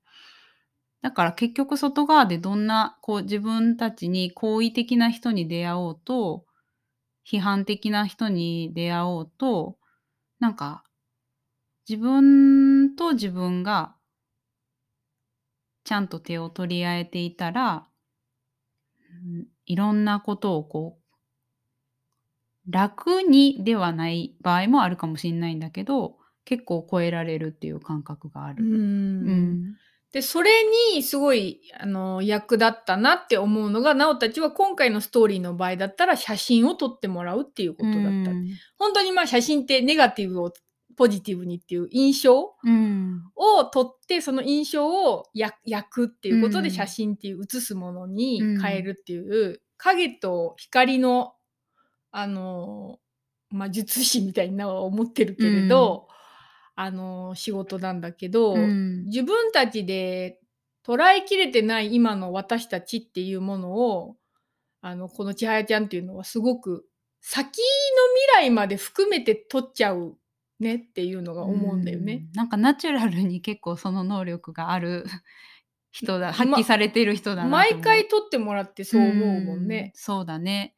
だから結局外側でどんなこう自分たちに好意的な人に出会おうと批判的な人に出会おうとなんか自分と自分がちゃんと手を取り合えていたら、うんいろんなことをこう楽にではない場合もあるかもしれないんだけど結構超えられるっていう感覚がある。うんでそれにすごいあの役立ったなって思うのがなおたちは今回のストーリーの場合だったら写真を撮ってもらうっていうことだった。うん本当にまあ写真ってネガティブをポジティブにっていう印象うんを撮ってその印象をや焼くっていうことでうん写真っていう写すものにうん。変えるっていう、影と光のあのまあ術師みたいなのは思ってるけれど、あの仕事なんだけど、うん。自分たちで捉えきれてない今の私たちっていうものをあのこの千早ちゃんっていうのはすごく先の未来まで含めて撮っちゃうねっていうのが思うんだよね。うん。なんかナチュラルに結構その能力がある人だま発揮されてる人だなと思毎う回撮ってもらってそう思うもんね。そうだね。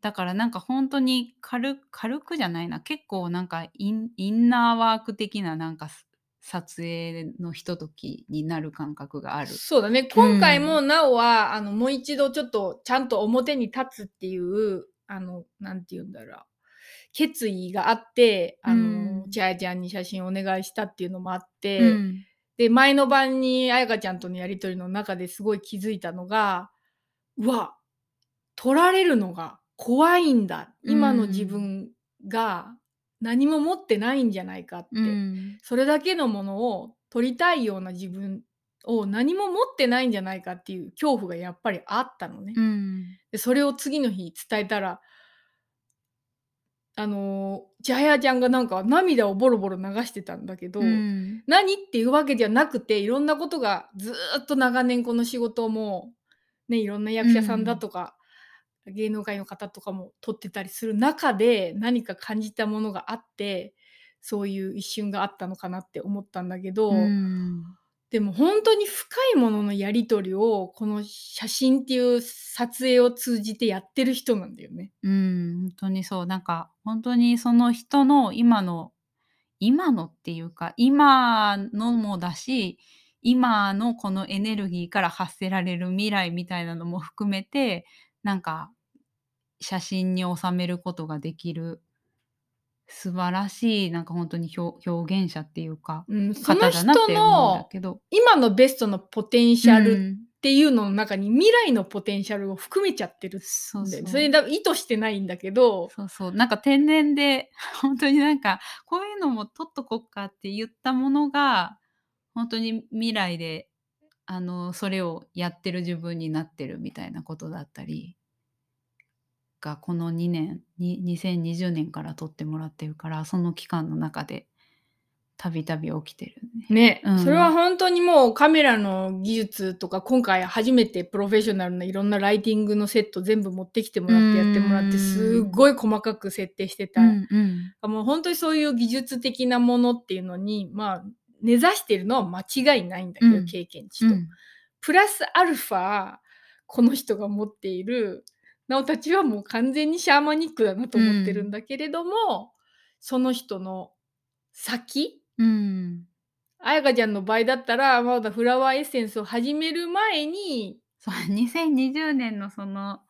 だからなんか本当に軽軽くじゃないな。結構なんかインインナーワーク的ななんか撮影のひとときになる感覚がある。そうだね。今回もなおは、あのもう一度ちょっとちゃんと表に立つっていうあのなんて言うんだろう決意があってあの、うん。千早ちゃんに写真お願いしたっていうのもあって、うん。で前の晩に彩香ちゃんとのやり取りの中ですごい気づいたのがうわ取られるのが怖いんだ。今の自分が何も持ってないんじゃないかって、うん。それだけのものを取りたいような自分を何も持ってないんじゃないかっていう恐怖がやっぱりあったのね。うん。でそれを次の日伝えたらあの千早ちゃんがなんか涙をボロボロ流してたんだけど、うん。何っていうわけじゃなくていろんなことがずーっと長年この仕事もねいろんな役者さんだとか、芸能界の方とかも撮ってたりする中で何か感じたものがあってそういう一瞬があったのかなって思ったんだけど、うんでも本当に深いもののやり取りをこの写真っていう撮影を通じてやってる人なんだよね。うん、本当にそう。なんか、本当にその人の今の今のっていうか、今のもだし、今のこのエネルギーから発せられる未来みたいなのも含めて、なんか、写真に収めることができる、素晴らしい、なんか本当に表表現者っていうか、うん、その人のけど。今のベストのポテンシャルっうんていうのの中に未来のポテンシャルを含めちゃってるんそうそう。それだ意図してないんだけど、そうそう。なんか天然で、本当になんか、こういうのも取っとこっかって言ったものが、本当に未来で、あの、それをやってる自分になってるみたいなことだったり、が、この2年、に2020年から撮ってもらってるから、その期間の中で、たびたび起きてるね。ね、うん。それは本当にもうカメラの技術とか今回初めてプロフェッショナルないろんなライティングのセット全部持ってきてもらってやってもらっうんてすっごい細かく設定してた、うんうん。もう本当にそういう技術的なものっていうのにまあ根ざしてるのは間違いないんだけど、うん。経験値と、うん。プラスアルファこの人が持っているなおたちはもう完全にシャーマニックだなと思ってるんだけれども、その人の先？うん。彩香ちゃんの場合だったらまだフラワーエッセンスを始める前にそう、2020年のその、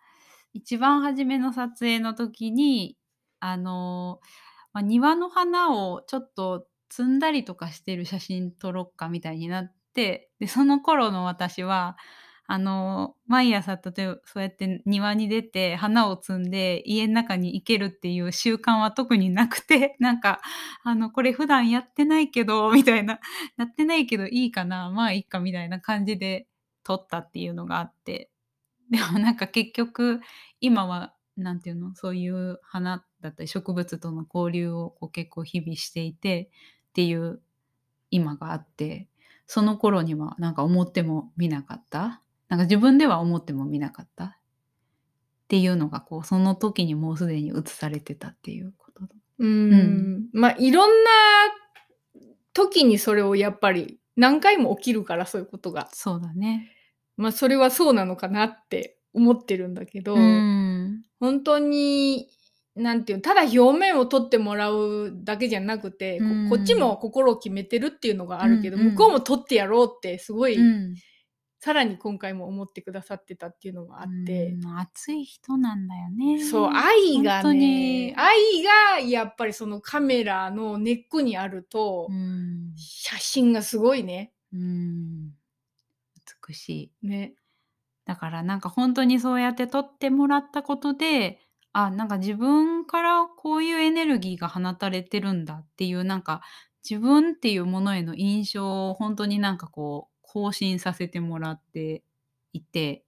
一番初めの撮影の時に、あの、まあ、庭の花をちょっと摘んだりとかしてる写真撮ろっかみたいになって、で、その頃の私は、あの、毎朝、例えばそうやって庭に出て花を摘んで家の中に行けるっていう習慣は特になくて、なんか、あの、これ普段やってないけど、みたいな、やってないけどいいかな、まあいいかみたいな感じで撮ったっていうのがあって、でもなんか結局、今は、なんていうの、そういう花だったり植物との交流をこう結構日々していてっていう今があって、その頃にはなんか思ってもみなかった。なんか自分では思ってもみなかった。っていうのがこう、その時にもうすでに映されてたっていうことだ。うーんまあいろんな時にそれをやっぱり何回も起きるからそういうことがそうだね。まあそれはそうなのかなって思ってるんだけど、うん。本当になんていうのただ表面を取ってもらうだけじゃなくて、こうんこっちも心を決めてるっていうのがあるけど、うんうん向こうも取ってやろうってすごい、うん。さらに今回も思ってくださってたっていうのがあって、うん熱い人なんだよね。そう愛がねに愛がやっぱりそのカメラの根っこにあると、うん。写真がすごいね。うん。美しい。ね。だからなんか本当にそうやって撮ってもらったことで、あ、なんか自分からこういうエネルギーが放たれてるんだっていうなんか自分っていうものへの印象を本当になんかこう更新させてもらっていて、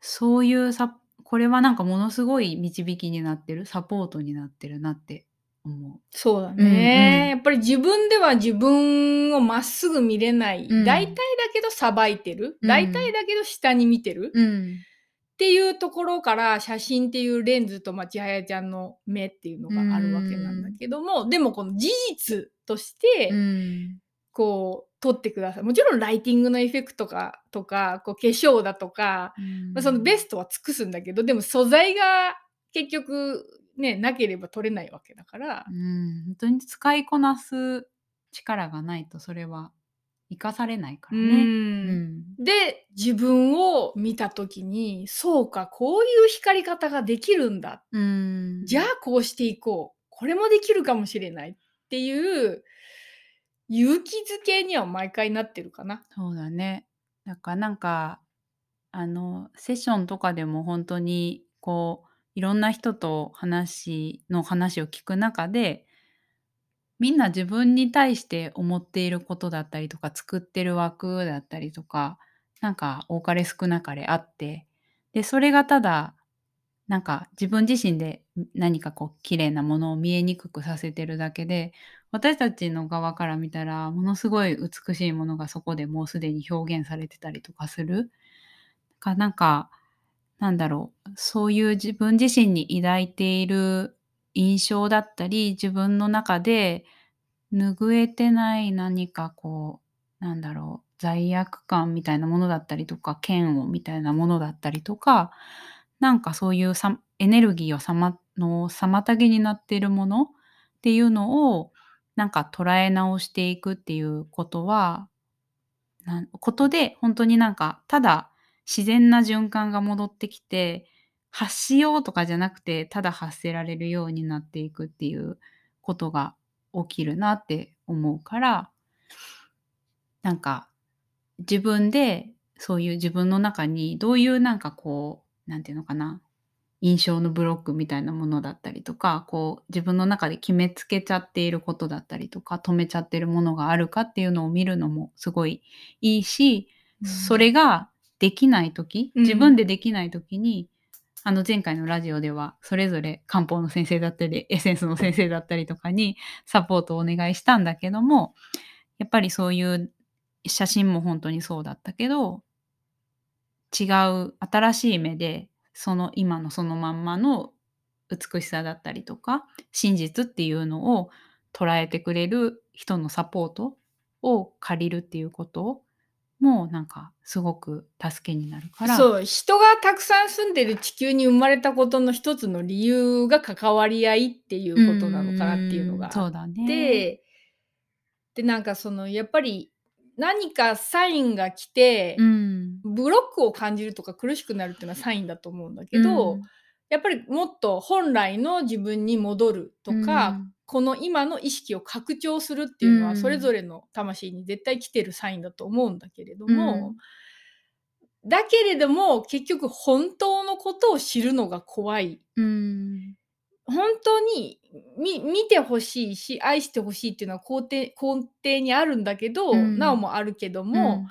そういうさ、これはなんかものすごい導きになってる、サポートになってるなって思そうだね、うんうんやっぱり自分では自分をまっすぐ見れない。うん大体だけどさばいてる。うん大体だけど下に見てる。う。うん。っていうところから写真っていうレンズとまあ千早ちゃんの目っていうのがあるわけなんだけども、でもこの事実として、うん。こう撮ってください。もちろんライティングのエフェクトかとか、こう化粧だとか、まあ、そのベストは尽くすんだけど、でも素材が結局ね、なければ撮れないわけだからう、ん、本当に使いこなす力がないとそれは生かされないからね。うんうんで、自分を見た時に、そうか、こういう光り方ができるんだ。うんじゃあこうしていこう。これもできるかもしれないっていう、勇気づけには毎回なってるかな。そうだね。だからなんか、あの、セッションとかでも本当にこう、いろんな人と話の話を聞く中で、みんな自分に対して思っていることだったりとか、作ってる枠だったりとか、なんか多かれ少なかれあって、で、それがただ、なんか自分自身で何かこう綺麗なものを見えにくくさせてるだけで、私たちの側から見たら、ものすごい美しいものがそこでもうすでに表現されてたりとかする。かなんか、なんだろう、そういう自分自身に抱いている印象だったり、自分の中で拭えてない何かこう、なんだろう、罪悪感みたいなものだったりとか、嫌悪みたいなものだったりとか、なんかそういうさエネルギーをさまの妨げになっているものっていうのを、なんか捉え直していくっていうことは、なことで、本当になんか、ただ自然な循環が戻ってきて、発しようとかじゃなくて、ただ発せられるようになっていくっていうことが起きるなって思うから、なんか、自分でそういう自分の中にどういうなんかこう、なんていうのかな、印象のブロックみたいなものだったりとか、こう自分の中で決めつけちゃっていることだったりとか、止めちゃってるものがあるかっていうのを見るのもすごいいいし、それができない時、うん。自分でできない時に、あの前回のラジオではそれぞれ漢方の先生だったりエッセンスの先生だったりとかにサポートをお願いしたんだけどもやっぱりそういう写真も本当にそうだったけど違う新しい目でその今のそのまんまの美しさだったりとか真実っていうのを捉えてくれる人のサポートを借りるっていうこともなんかすごく助けになるから。そう人がたくさん住んでる地球に生まれたことの一つの理由が関わり合いっていうことなのかなっていうのがあっうだね。てでなんかそのやっぱり何かサインが来て、うん、ブロックを感じるとか苦しくなるっていうのはサインだと思うんだけど、うん。やっぱりもっと本来の自分に戻るとか、うん。この今の意識を拡張するっていうのうん。はそれぞれの魂に絶対来てるサインだと思うんだけれども、だけれども結局本当のことを知るのが怖い。うん。本当に見見てほしいし愛してほしいっていうのは肯定根底にあるんだけど、うん。なおもあるけども、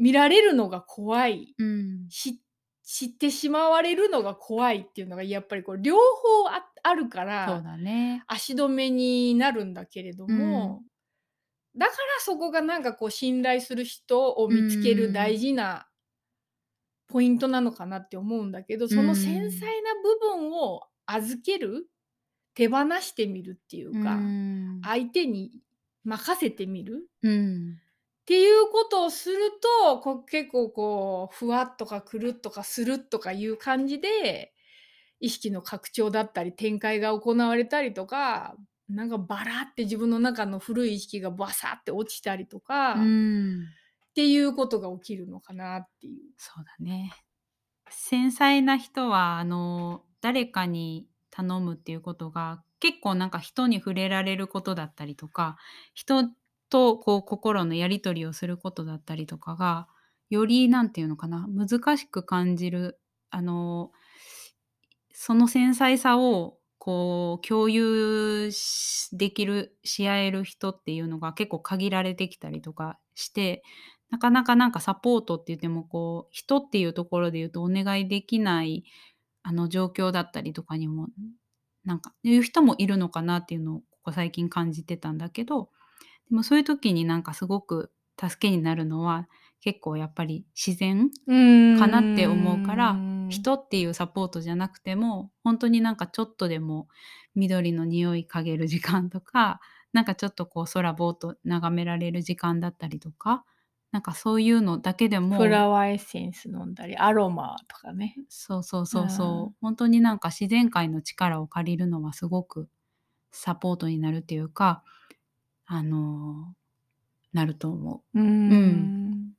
見られるのが怖い。うん。し知ってしまわれるのが怖いっていうのがやっぱりこう両方ああるからだね。足止めになるんだけれども、だからそこがなんかこう信頼する人を見つける大事なポイントなのかなって思うんだけど、その繊細な部分を預ける手放してみるっていうか、うん。相手に任せてみる。うんことをするとこう結構こうふわっとかくるっとかするっとかいう感じで意識の拡張だったり展開が行われたりとかなんかバラって自分の中の古い意識がバサって落ちたりとか、っうんていうことが起きるのかなっていう。そうだね。繊細な人はあの誰かに頼むっていうことが結構なんか人に触れられることだったりとか人とこう心のやり取りをすることだったりとかがよりなんていうのかな難しく感じるあのその繊細さをこう共有できるし合える人っていうのが結構限られてきたりとかしてなかなかなんかサポートって言ってもこう人っていうところで言うとお願いできないあの状況だったりとかにもなんかいう人もいるのかなっていうのをここ最近感じてたんだけどでもそういう時になんかすごく助けになるのは結構やっぱり自然かなって思うから人っていうサポートじゃなくても本当になんかちょっとでも緑の匂い嗅げる時間とかなんかちょっとこう空ぼーっと眺められる時間だったりとかなんかそういうのだけでもフラワーエッセンス飲んだりアロマとかね。そうそうそうそう、うん。本当になんか自然界の力を借りるのはすごくサポートになるっていうかあのなると思うん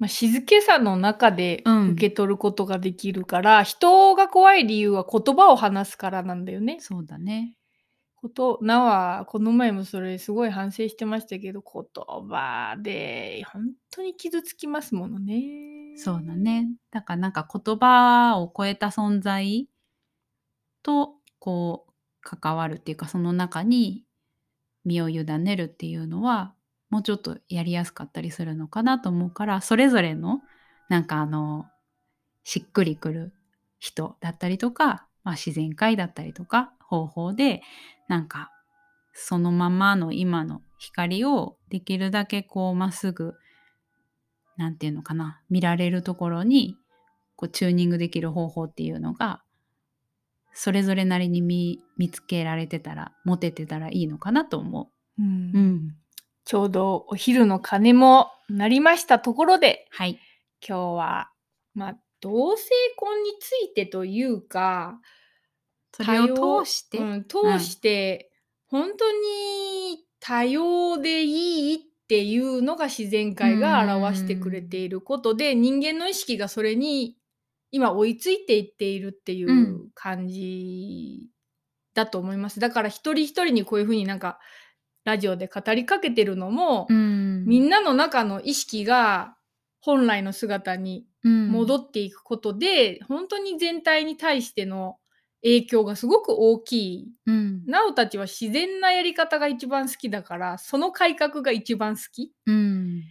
まあ、静けさの中でうん受け取ることができるから、人が怖い理由は言葉を話すからなんだよねう。そうだねことなはこの前もそれすごい反省してましたけど言葉で本当に傷つきますものね。そうだね。だからなんか言葉を超えた存在とこう関わるっていうかその中に身を委ねるっていうのはもうちょっとやりやすかったりするのかなと思うからそれぞれのなんかあのしっくりくる人だったりとか、まあ、自然界だったりとか方法でなんかそのままの今の光をできるだけこうまっすぐなんていうのかな見られるところにこうチューニングできる方法っていうのがそれぞれなりに見見つけられてたら持ててたらいいのかなと思うんう。うん、ちょうどお昼の鐘も鳴りましたところではい。今日はまあ同性婚についてというかそれを通して、うん、通して、本当に多様でいいっていうのが自然界が表してくれていることで、人間の意識がそれに今追いついていっているっていううん感じだと思います。だから一人一人にこういうふうになんかラジオで語りかけてるのも、うんみんなの中の意識が本来の姿に戻っっていくことで、本当に全体に対しての影響がすごく大きい。うんなおたちは自然なやり方が一番好きだから、その改革が一番好き。うん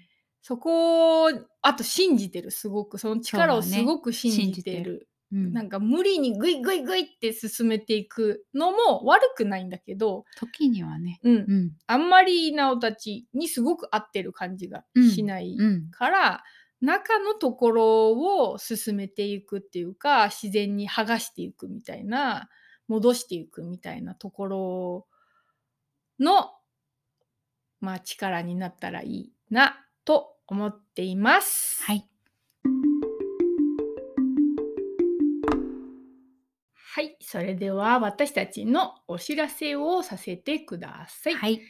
そこを、あと信じてる、すごく。その力をすごく信じてる。信じてる。うん。なんか無理にグイグイグイって進めていくのも悪くないんだけど、時にはね、うん、うん。あんまりなおたちにすごく合ってる感じがうんしないうん。から、中のところを進めていくっていうか自然に剥がしていくみたいな戻していくみたいなところの、まあ、力になったらいいなと思っています。はい。はい、それでは私たちのお知らせをさせてください。はい、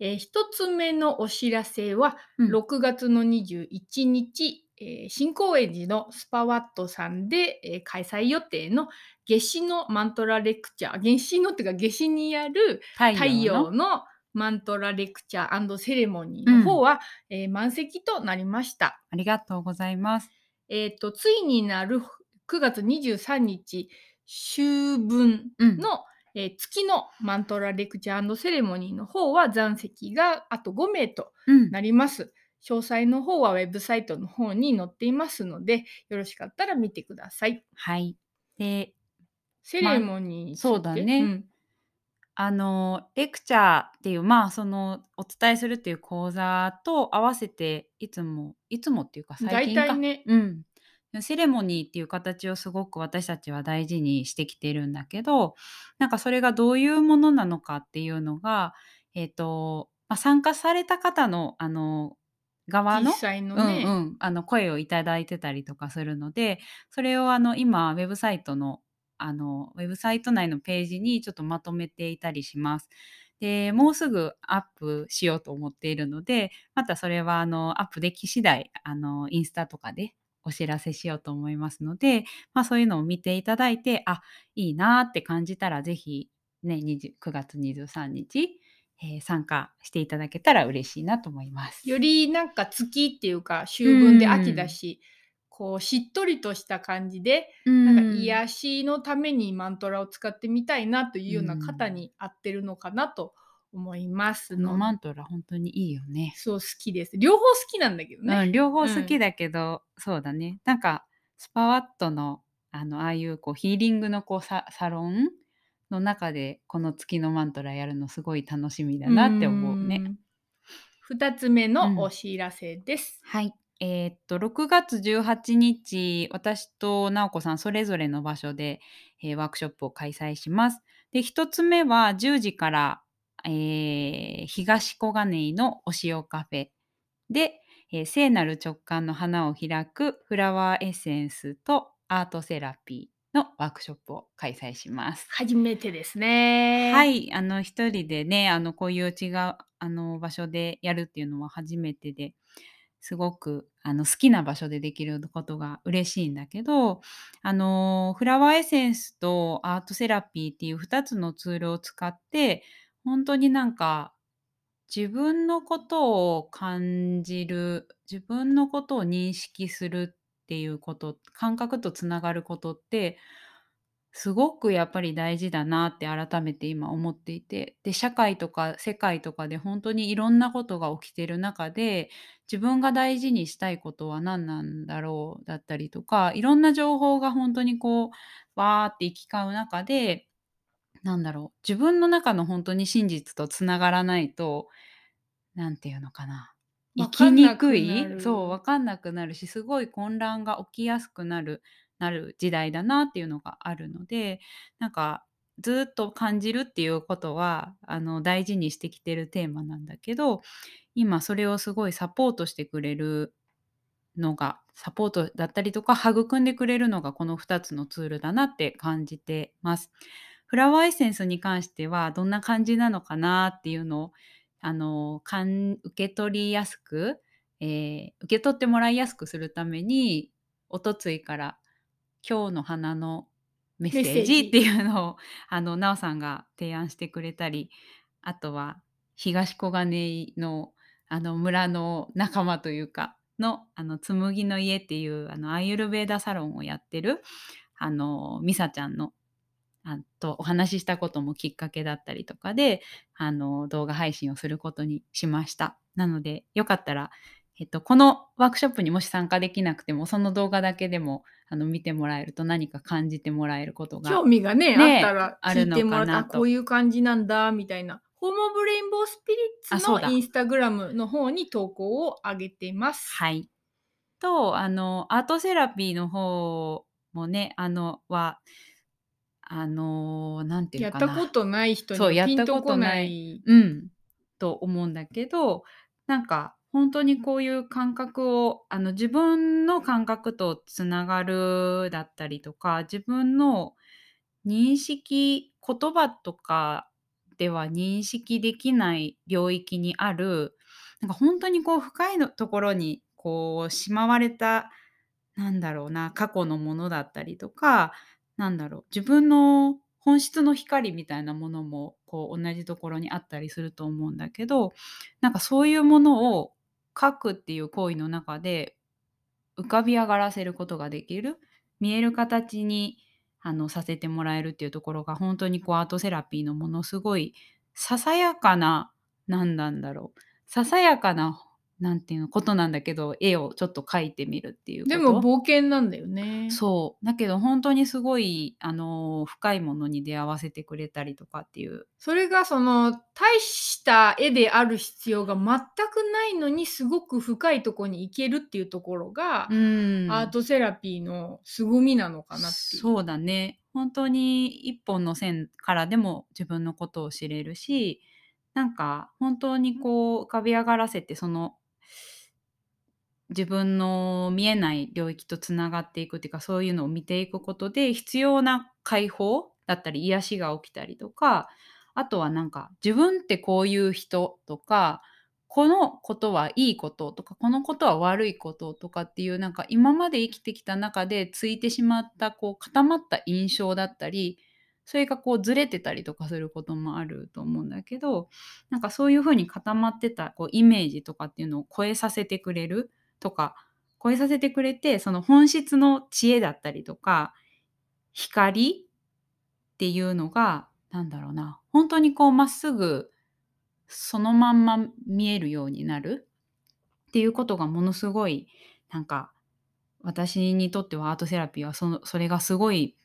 えー一つ目のお知らせは、うん。6月の21日、えー新高円寺のスパワットさんで、えー開催予定の夏至のマントラレクチャー夏至のっていうか夏至にやる太太陽のマントラレクチャーセレモニーの方は、えー満席となりました。ありがとうございます。えー、とついになる9月23日秋分うんの、えー月のマントラレクチャーセレモニーの方は残席があと5名とうんなります。詳細の方はウェブサイトの方に載っていますので、よろしかったら見てください。はい。で、セレモニーについて、そうだねんあのレクチャーっていうまあそのお伝えするっていう講座と合わせていつもいつもっていうか最近か。ね。うん、セレモニーっていう形をすごく私たちは大事にしてきてるんだけどなんかそれがどういうものなのかっていうのが、えーとまあ、参加された方のあの側の実際のね、うんうん、あの声をいただいてたりとかするのでそれをあの今ウェブサイトのあのウェブサイト内のページにちょっとまとめていたりします。でもうすぐアップしようと思っているのでまたそれはあのアップでき次第あのインスタとかでお知らせしようと思いますので、まあ、そういうのを見ていただいてあいいなって感じたらぜひ、ね、20 9月23日、えー参加していただけたら嬉しいなと思います。よりなんか月っていうか秋分で秋だし、こうしっとりとした感じでななんか癒しのためにマントラを使ってみたいなというような方に合ってるのかなと思いますのこのマントラ本当にいいよね。そう好きです。両方好きなんだけどね。うん、両方好きだけど、そうだねなんかスパワットのあのああいうこうヒーリングのこうササロンの中でこの月のマントラやるのすごい楽しみだなって思うね。ん。二つ目のお知らせです。はい。えーっと6月18日私と直子さんそれぞれの場所で、えーワークショップを開催します。で1つ目は10時から、えー東小金井のお塩カフェで、えー聖なる直感の花を開くフラワーエッセンスとアートセラピーのワークショップを開催します。初めてですね。は。い、あの一人でね、あのこういう違うあの場所でやるっていうのは初めてですごくあの好きな場所でできることが嬉しいんだけど、あのフラワーエッセンスとアートセラピーっていう2つのツールを使って本当になんか自分のことを感じる自分のことを認識するっていうこと感覚とつながることってすごくやっぱり大事だなって改めて今思っていて。で社会とか世界とかで本当にいろんなことが起きてる中で自分が大事にしたいことは何なんだろうだったりとかいろんな情報が本当にこうわーって行き交う中でなんだろう自分の中の本当に真実とつながらないとなんていうのかな。生きにくい。そう分かんなくなるしすごい混乱が起きやすくなるなる時代だなっていうのがあるのでなんかずっと感じるっていうことはあの大事にしてきてるテーマなんだけど今それをすごいサポートしてくれるのがサポートだったりとか育んでくれるのがこの2つのツールだなって感じてます。フラワーエッセンスに関してはどんな感じなのかなっていうのをあの受け取りやすく、えー受け取ってもらいやすくするためにおとついから「今日の花のメッセージ」っていうのをあのなおさんが提案してくれたりあとは東小金井のあの村の仲間というかのあの紬の家っていうあのアーユルベーダサロンをやってるあのミサちゃんのあとお話ししたこともきっかけだったりとかであの動画配信をすることにしました。なのでよかったら、えっと、このワークショップにもし参加できなくてもその動画だけでもあの見てもらえると何か感じてもらえることが興味がねねあったら聞いてもらったこういう感じなんだみたいなホームオブレインボースピリッツのインスタグラムの方に投稿を上げています。はい。とあのアートセラピーの方もねあのはあのなんていうのかなやったことない人にそうはピンやったこととこなないい。うん、と思うんだけどなんか本当にこういう感覚をあの自分の感覚とつながるだったりとか自分の認識言葉とかでは認識できない領域にあるなんか本当にこう深いのところにこうしまわれたなんだろうな過去のものだったりとかなんだろう自分の本質の光みたいなものもこう同じところにあったりすると思うんだけどなんかそういうものを書くっていう行為の中で浮かび上がらせることができる見える形にあのさせてもらえるっていうところが本当にこうアートセラピーのものすごいささやかな何なんだろうささやかななんていうのことなんだけど絵をちょっと描いてみるっていうでも冒険なんだよね。そう。だけど本当にすごいあの深いものに出会わせてくれたりとかっていう。それがその大した絵である必要が全くないのにすごく深いところに行けるっていうところが、うん。アートセラピーの凄みなのかなっていう。そうだね。本当に一本の線からでも自分のことを知れるしなんか本当にこう浮かび上がらせてその自分の見えない領域とつながっていくっていうかそういうのを見ていくことで必要な解放だったり癒しが起きたりとかあとはなんか自分ってこういう人とかこのことはいいこととかこのことは悪いこととかっていうなんか今まで生きてきた中でついてしまったこう固まった印象だったりそれがこうずれてたりとかすることもあると思うんだけどなんかそういうふうに固まってたこうイメージとかっていうのを超えさせてくれるとか超えさせてくれてその本質の知恵だったりとか光っていうのがなんだろうな本当にこうまっすぐそのまんま見えるようになるっていうことがものすごいなんか私にとってはアートセラピーはそのそれがすごい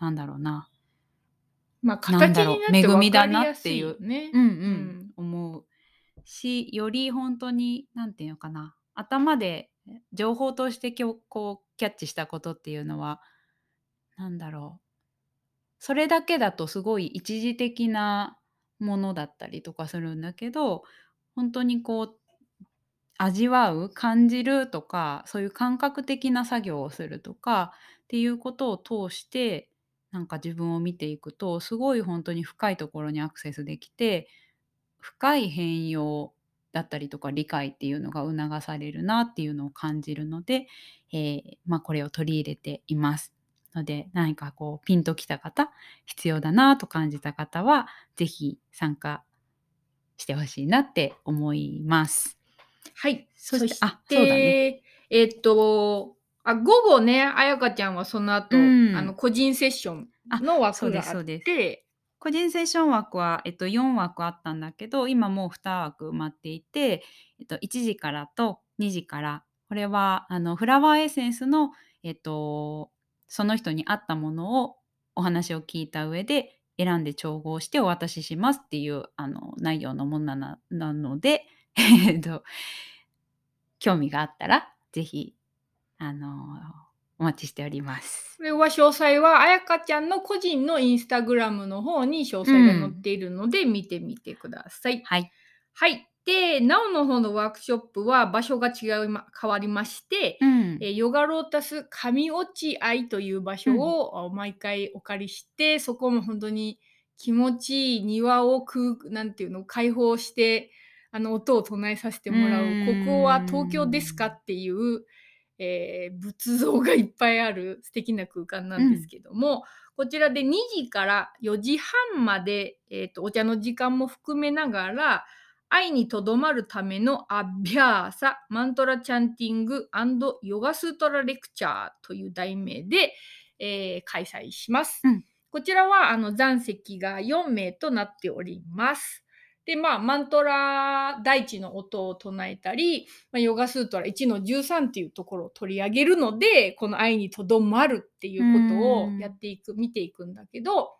なんだろうなまあ形になって恵みだなっていうね。うんうん、ん思うしより本当に何て言うのかな頭で情報としてきょこうキャッチしたことっていうのはなんだろう。それだけだとすごい一時的なものだったりとかするんだけど本当にこう味わう感じるとかそういう感覚的な作業をするとかっていうことを通してなんか自分を見ていくとすごい本当に深いところにアクセスできて深い変容だったりとか理解っていうのが促されるなっていうのを感じるので、えーまあ、これを取り入れています。ので何かこうピンときた方必要だなと感じた方は是非参加してほしいなって思います。はい。そしてあそうだねえっと、あ午後ね、あやかちゃんはその後、うんあの個人セッションの枠があって、個人セッション枠は、えっと、4枠あったんだけど今もう2枠埋まっていて、えっと、1時からと2時から。これはあのフラワーエッセンスの、えっと、その人に合ったものをお話を聞いた上で選んで調合してお渡ししますっていうあの内容のものななので、えっと、興味があったらぜひあのお待ちしております。これは詳細はあやかちゃんの個人のインスタグラムの方に詳細が載っているので見てみてください。はい、はい。で、なおの方のワークショップは場所が違いま変わりまして、うんえーヨガロータス神落合という場所をあ毎回お借りして、そこも本当に気持ちいい庭を空なんていうの開放してあの音を唱えさせてもらううんここは東京ですかっていう、えー仏像がいっぱいある素敵な空間なんですけども、こちらで2時から4時半まで、えーとお茶の時間も含めながら愛にとどまるためのアビャーサマントラチャンティングヨガスートラレクチャーという題名で、えー開催します。うんこちらはあの残席が4名となっております。でまあマントラ大地の音を唱えたり、まあ、ヨガスートラ1の13っていうところを取り上げるのでこの愛にとどまるっていうことをやっていく見ていくんだけど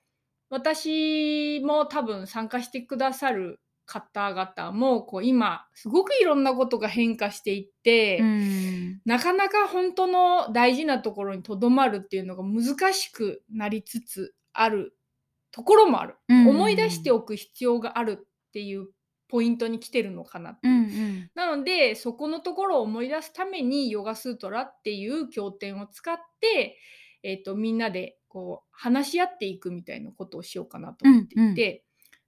私も多分参加してくださる方々もこう今すごくいろんなことが変化していって、うん。なかなか本当の大事なところにとどまるっていうのが難しくなりつつあるところもある、うん。思い出しておく必要があるっていうポイントに来てるのかなっていう。うんうん。なのでそこのところを思い出すためにヨガスートラっていう経典を使って、えー、とみんなでこう話し合っていくみたいなことをしようかなと思っていて、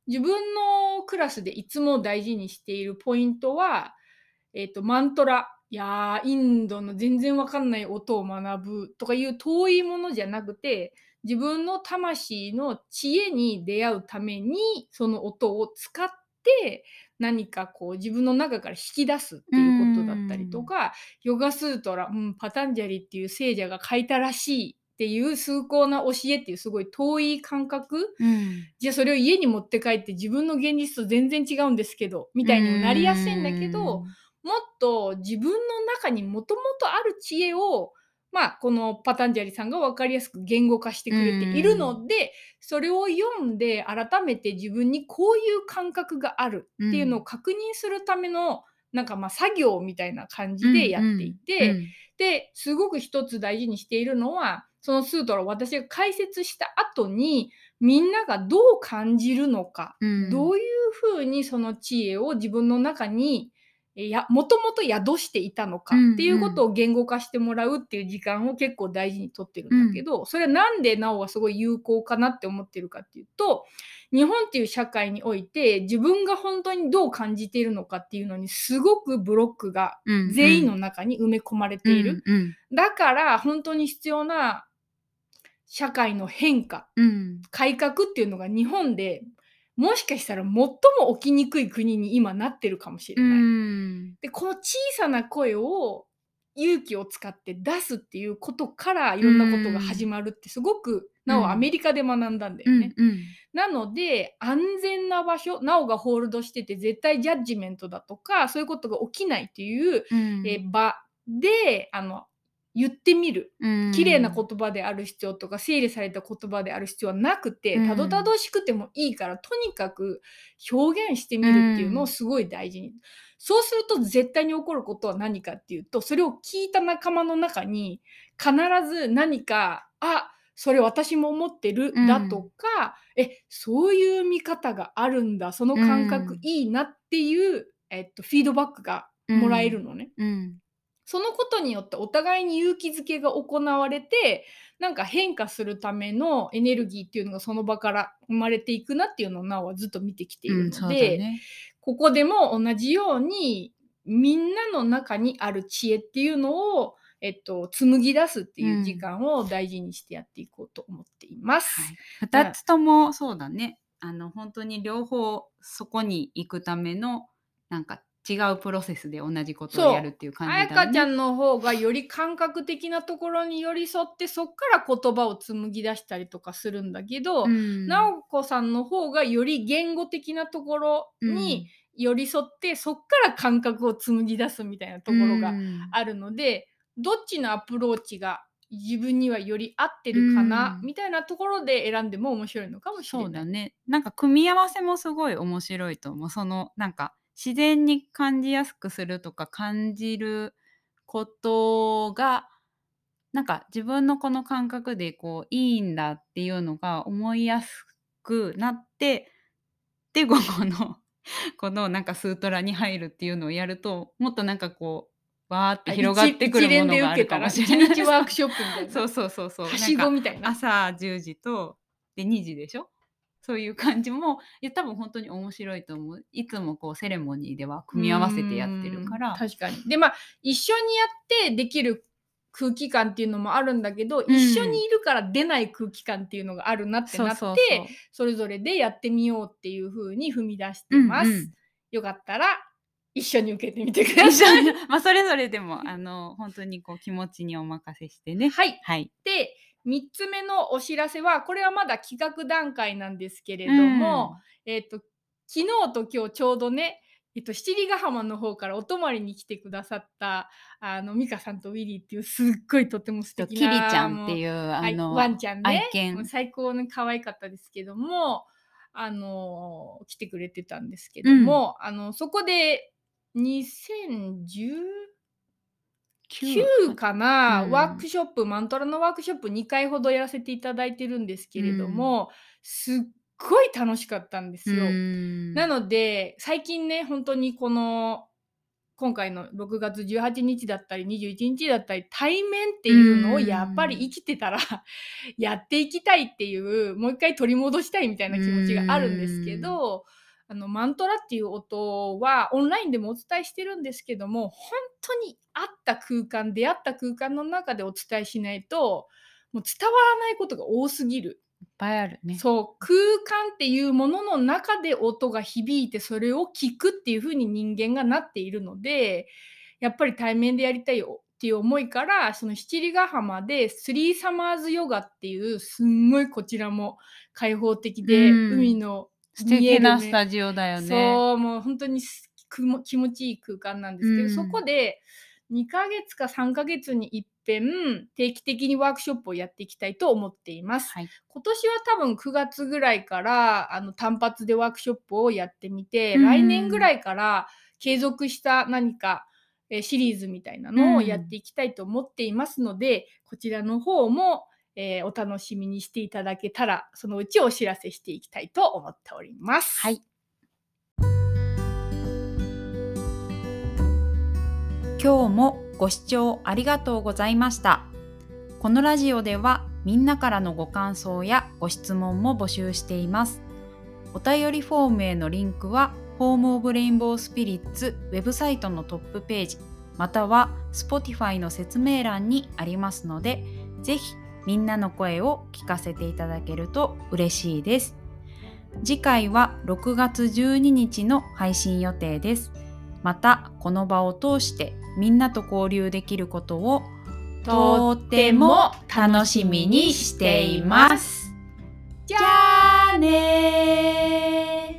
自分のクラスでいつも大事にしているポイントは、えー、とマントラ。いやーインドの全然わかんない音を学ぶとかいう遠いものじゃなくて自分の魂の知恵に出会うためにその音を使って何かこう自分の中から引き出すっていうことだったりとかヨガスートラ、うん、パタンジャリっていう聖者が書いたらしいっていう崇高な教えっていうすごい遠い感覚。うん。じゃあそれを家に持って帰って自分の現実と全然違うんですけどみたいにもなりやすいんだけど、もっと自分の中にもともとある知恵をまあこのパタンジャリさんが分かりやすく言語化してくれているので、それを読んで改めて自分にこういう感覚があるっていうのを確認するための、なんかまあ作業みたいな感じでやっていて、うんですごく一つ大事にしているのはそのスートラを私が解説した後にみんながどう感じるのか、うん。どういうふうにその知恵を自分の中にえやもともと宿していたのかうんっていうことを言語化してもらうっていう時間を結構大事にとってるんだけど、それはなんでなおはすごい有効かなって思ってるかっていうと日本っていう社会において自分が本当にどう感じているのかっていうのにすごくブロックがうん全員の中に埋め込まれている。うん。だから本当に必要な社会の変化うん。改革っていうのが日本でもしかしたら最も起きにくい国に今なってるかもしれうない。んでこの小さな声を勇気を使って出すっていうことからいろんなことが始まるってすごくなおアメリカで学んだんだよね。うんなので安全な場所なおがホールドしてて絶対ジャッジメントだとかそういうことが起きないっていう、うんえー場であの言ってみる。うん。綺麗な言葉である必要とか整理された言葉である必要はなくてうん。たどたどしくてもいいからとにかく表現してみるっていうのうん。をすごい大事に。そうすると絶対に起こることは何かっていうとそれを聞いた仲間の中に必ず何かあそれ私も思ってるうん。だとか、えそういう見方があるんだその感覚うん。いいなっていう、えっと、フィードバックがもらえるのね。うんそのことによってお互いに勇気づけが行われてなんか変化するためのエネルギーっていうのがその場から生まれていくなっていうのをなおはずっと見てきているので、だね。ここでも同じようにみんなの中にある知恵っていうのを、えっと、紡ぎ出すっていう時間を大事にしてやっていこうと思っています。はい。二つともそうだね。あの本当に両方そこに行くためのなんか違うプロセスで同じことをやるっていう感じだね。彩香ちゃんの方がより感覚的なところに寄り添ってそっから言葉を紡ぎ出したりとかするんだけど、うん。直子さんの方がより言語的なところに寄り添って、そっから感覚を紡ぎ出すみたいなところがうん。あるので、どっちのアプローチが自分にはより合ってるかな、うん。みたいなところで選んでも面白いのかもしれない。そうだね。なんか組み合わせもすごい面白いと思う。そのなんか自然に感じやすくするとか感じることがなんか自分のこの感覚でこういいんだっていうのが思いやすくなって で午後のこのなんかスートラに入るっていうのをやるともっとなんかこうわーって広がってくるものがあるかもしれない。一日ワークショップみたいな。そうそうそうそう。はしごみたいな。朝10時とで2時でしょそういう感じもいや多分本当に面白いと思う。いつもこうセレモニーでは組み合わせてやってるから。うん確かに。でまあ一緒にやってできる空気感っていうのもあるんだけど、ん。一緒にいるから出ない空気感っていうのがあるなってなってそれぞれでやってみようっていう風に踏み出してます、うんうんよかったら一緒に受けてみてくだ一さい まあそれぞれでもあの本当にこう気持ちにお任せしてね。はい。はい。で3つ目のお知らせはこれはまだ企画段階なんですけれども、えっ、と昨日と今日ちょうどねえっと、七里ヶ浜の方からお泊まりに来てくださったあの美香さんとウィリーっていうすっごいとても素と敵なキリちゃんっていううあの、ワンちゃんね最高に可愛かったですけどもあの来てくれてたんですけども、あのそこで2019 9かな、うん。ワークショップマントラのワークショップ2回ほどやらせていただいてるんですけれども、すっごい楽しかったんですよ。なので最近ね本当にこの今回の6月18日だったり21日だったり対面っていうのをやっぱり生きてたら やっていきたいっていうもう一回取り戻したいみたいな気持ちがあるんですけどあのマントラっていう音はオンラインでもお伝えしてるんですけども本当に合った空間出会った空間の中でお伝えしないともう伝わらないことが多すぎる。いっぱいあるねそう空間っていうものの中で音が響いてそれを聞くっていう風に人間がなっているのでやっぱり対面でやりたいよっていう思いからその七里ヶ浜でスリーサマーズヨガっていうすんごいこちらも開放的で、うん海の素敵なスジタジオだよね。そうもう本当にすくも気持ちいい空間なんですけど、うん。そこで2ヶ月か3ヶ月に一遍定期的にワークショップをやっていきたいと思っています。はい。今年は多分9月ぐらいからあの単発でワークショップをやってみて、うん来年ぐらいから継続した何かえーシリーズみたいなのをやっていきたいと思っていますので、こちらの方も、えーお楽しみにしていただけたらそのうちお知らせしていきたいと思っております。はい今日もご視聴ありがとうございました。このラジオではみんなからのご感想やご質問も募集しています。お便りフォームへのリンクはホームオブレインボースピリッツウェブサイトのトップページまたは Spotify の説明欄にありますのでぜひみんなの声を聞かせていただけると嬉しいです。次回は6月12日の配信予定です。またこの場を通してみんなと交流できることをとっても楽しみにしています。じゃあねー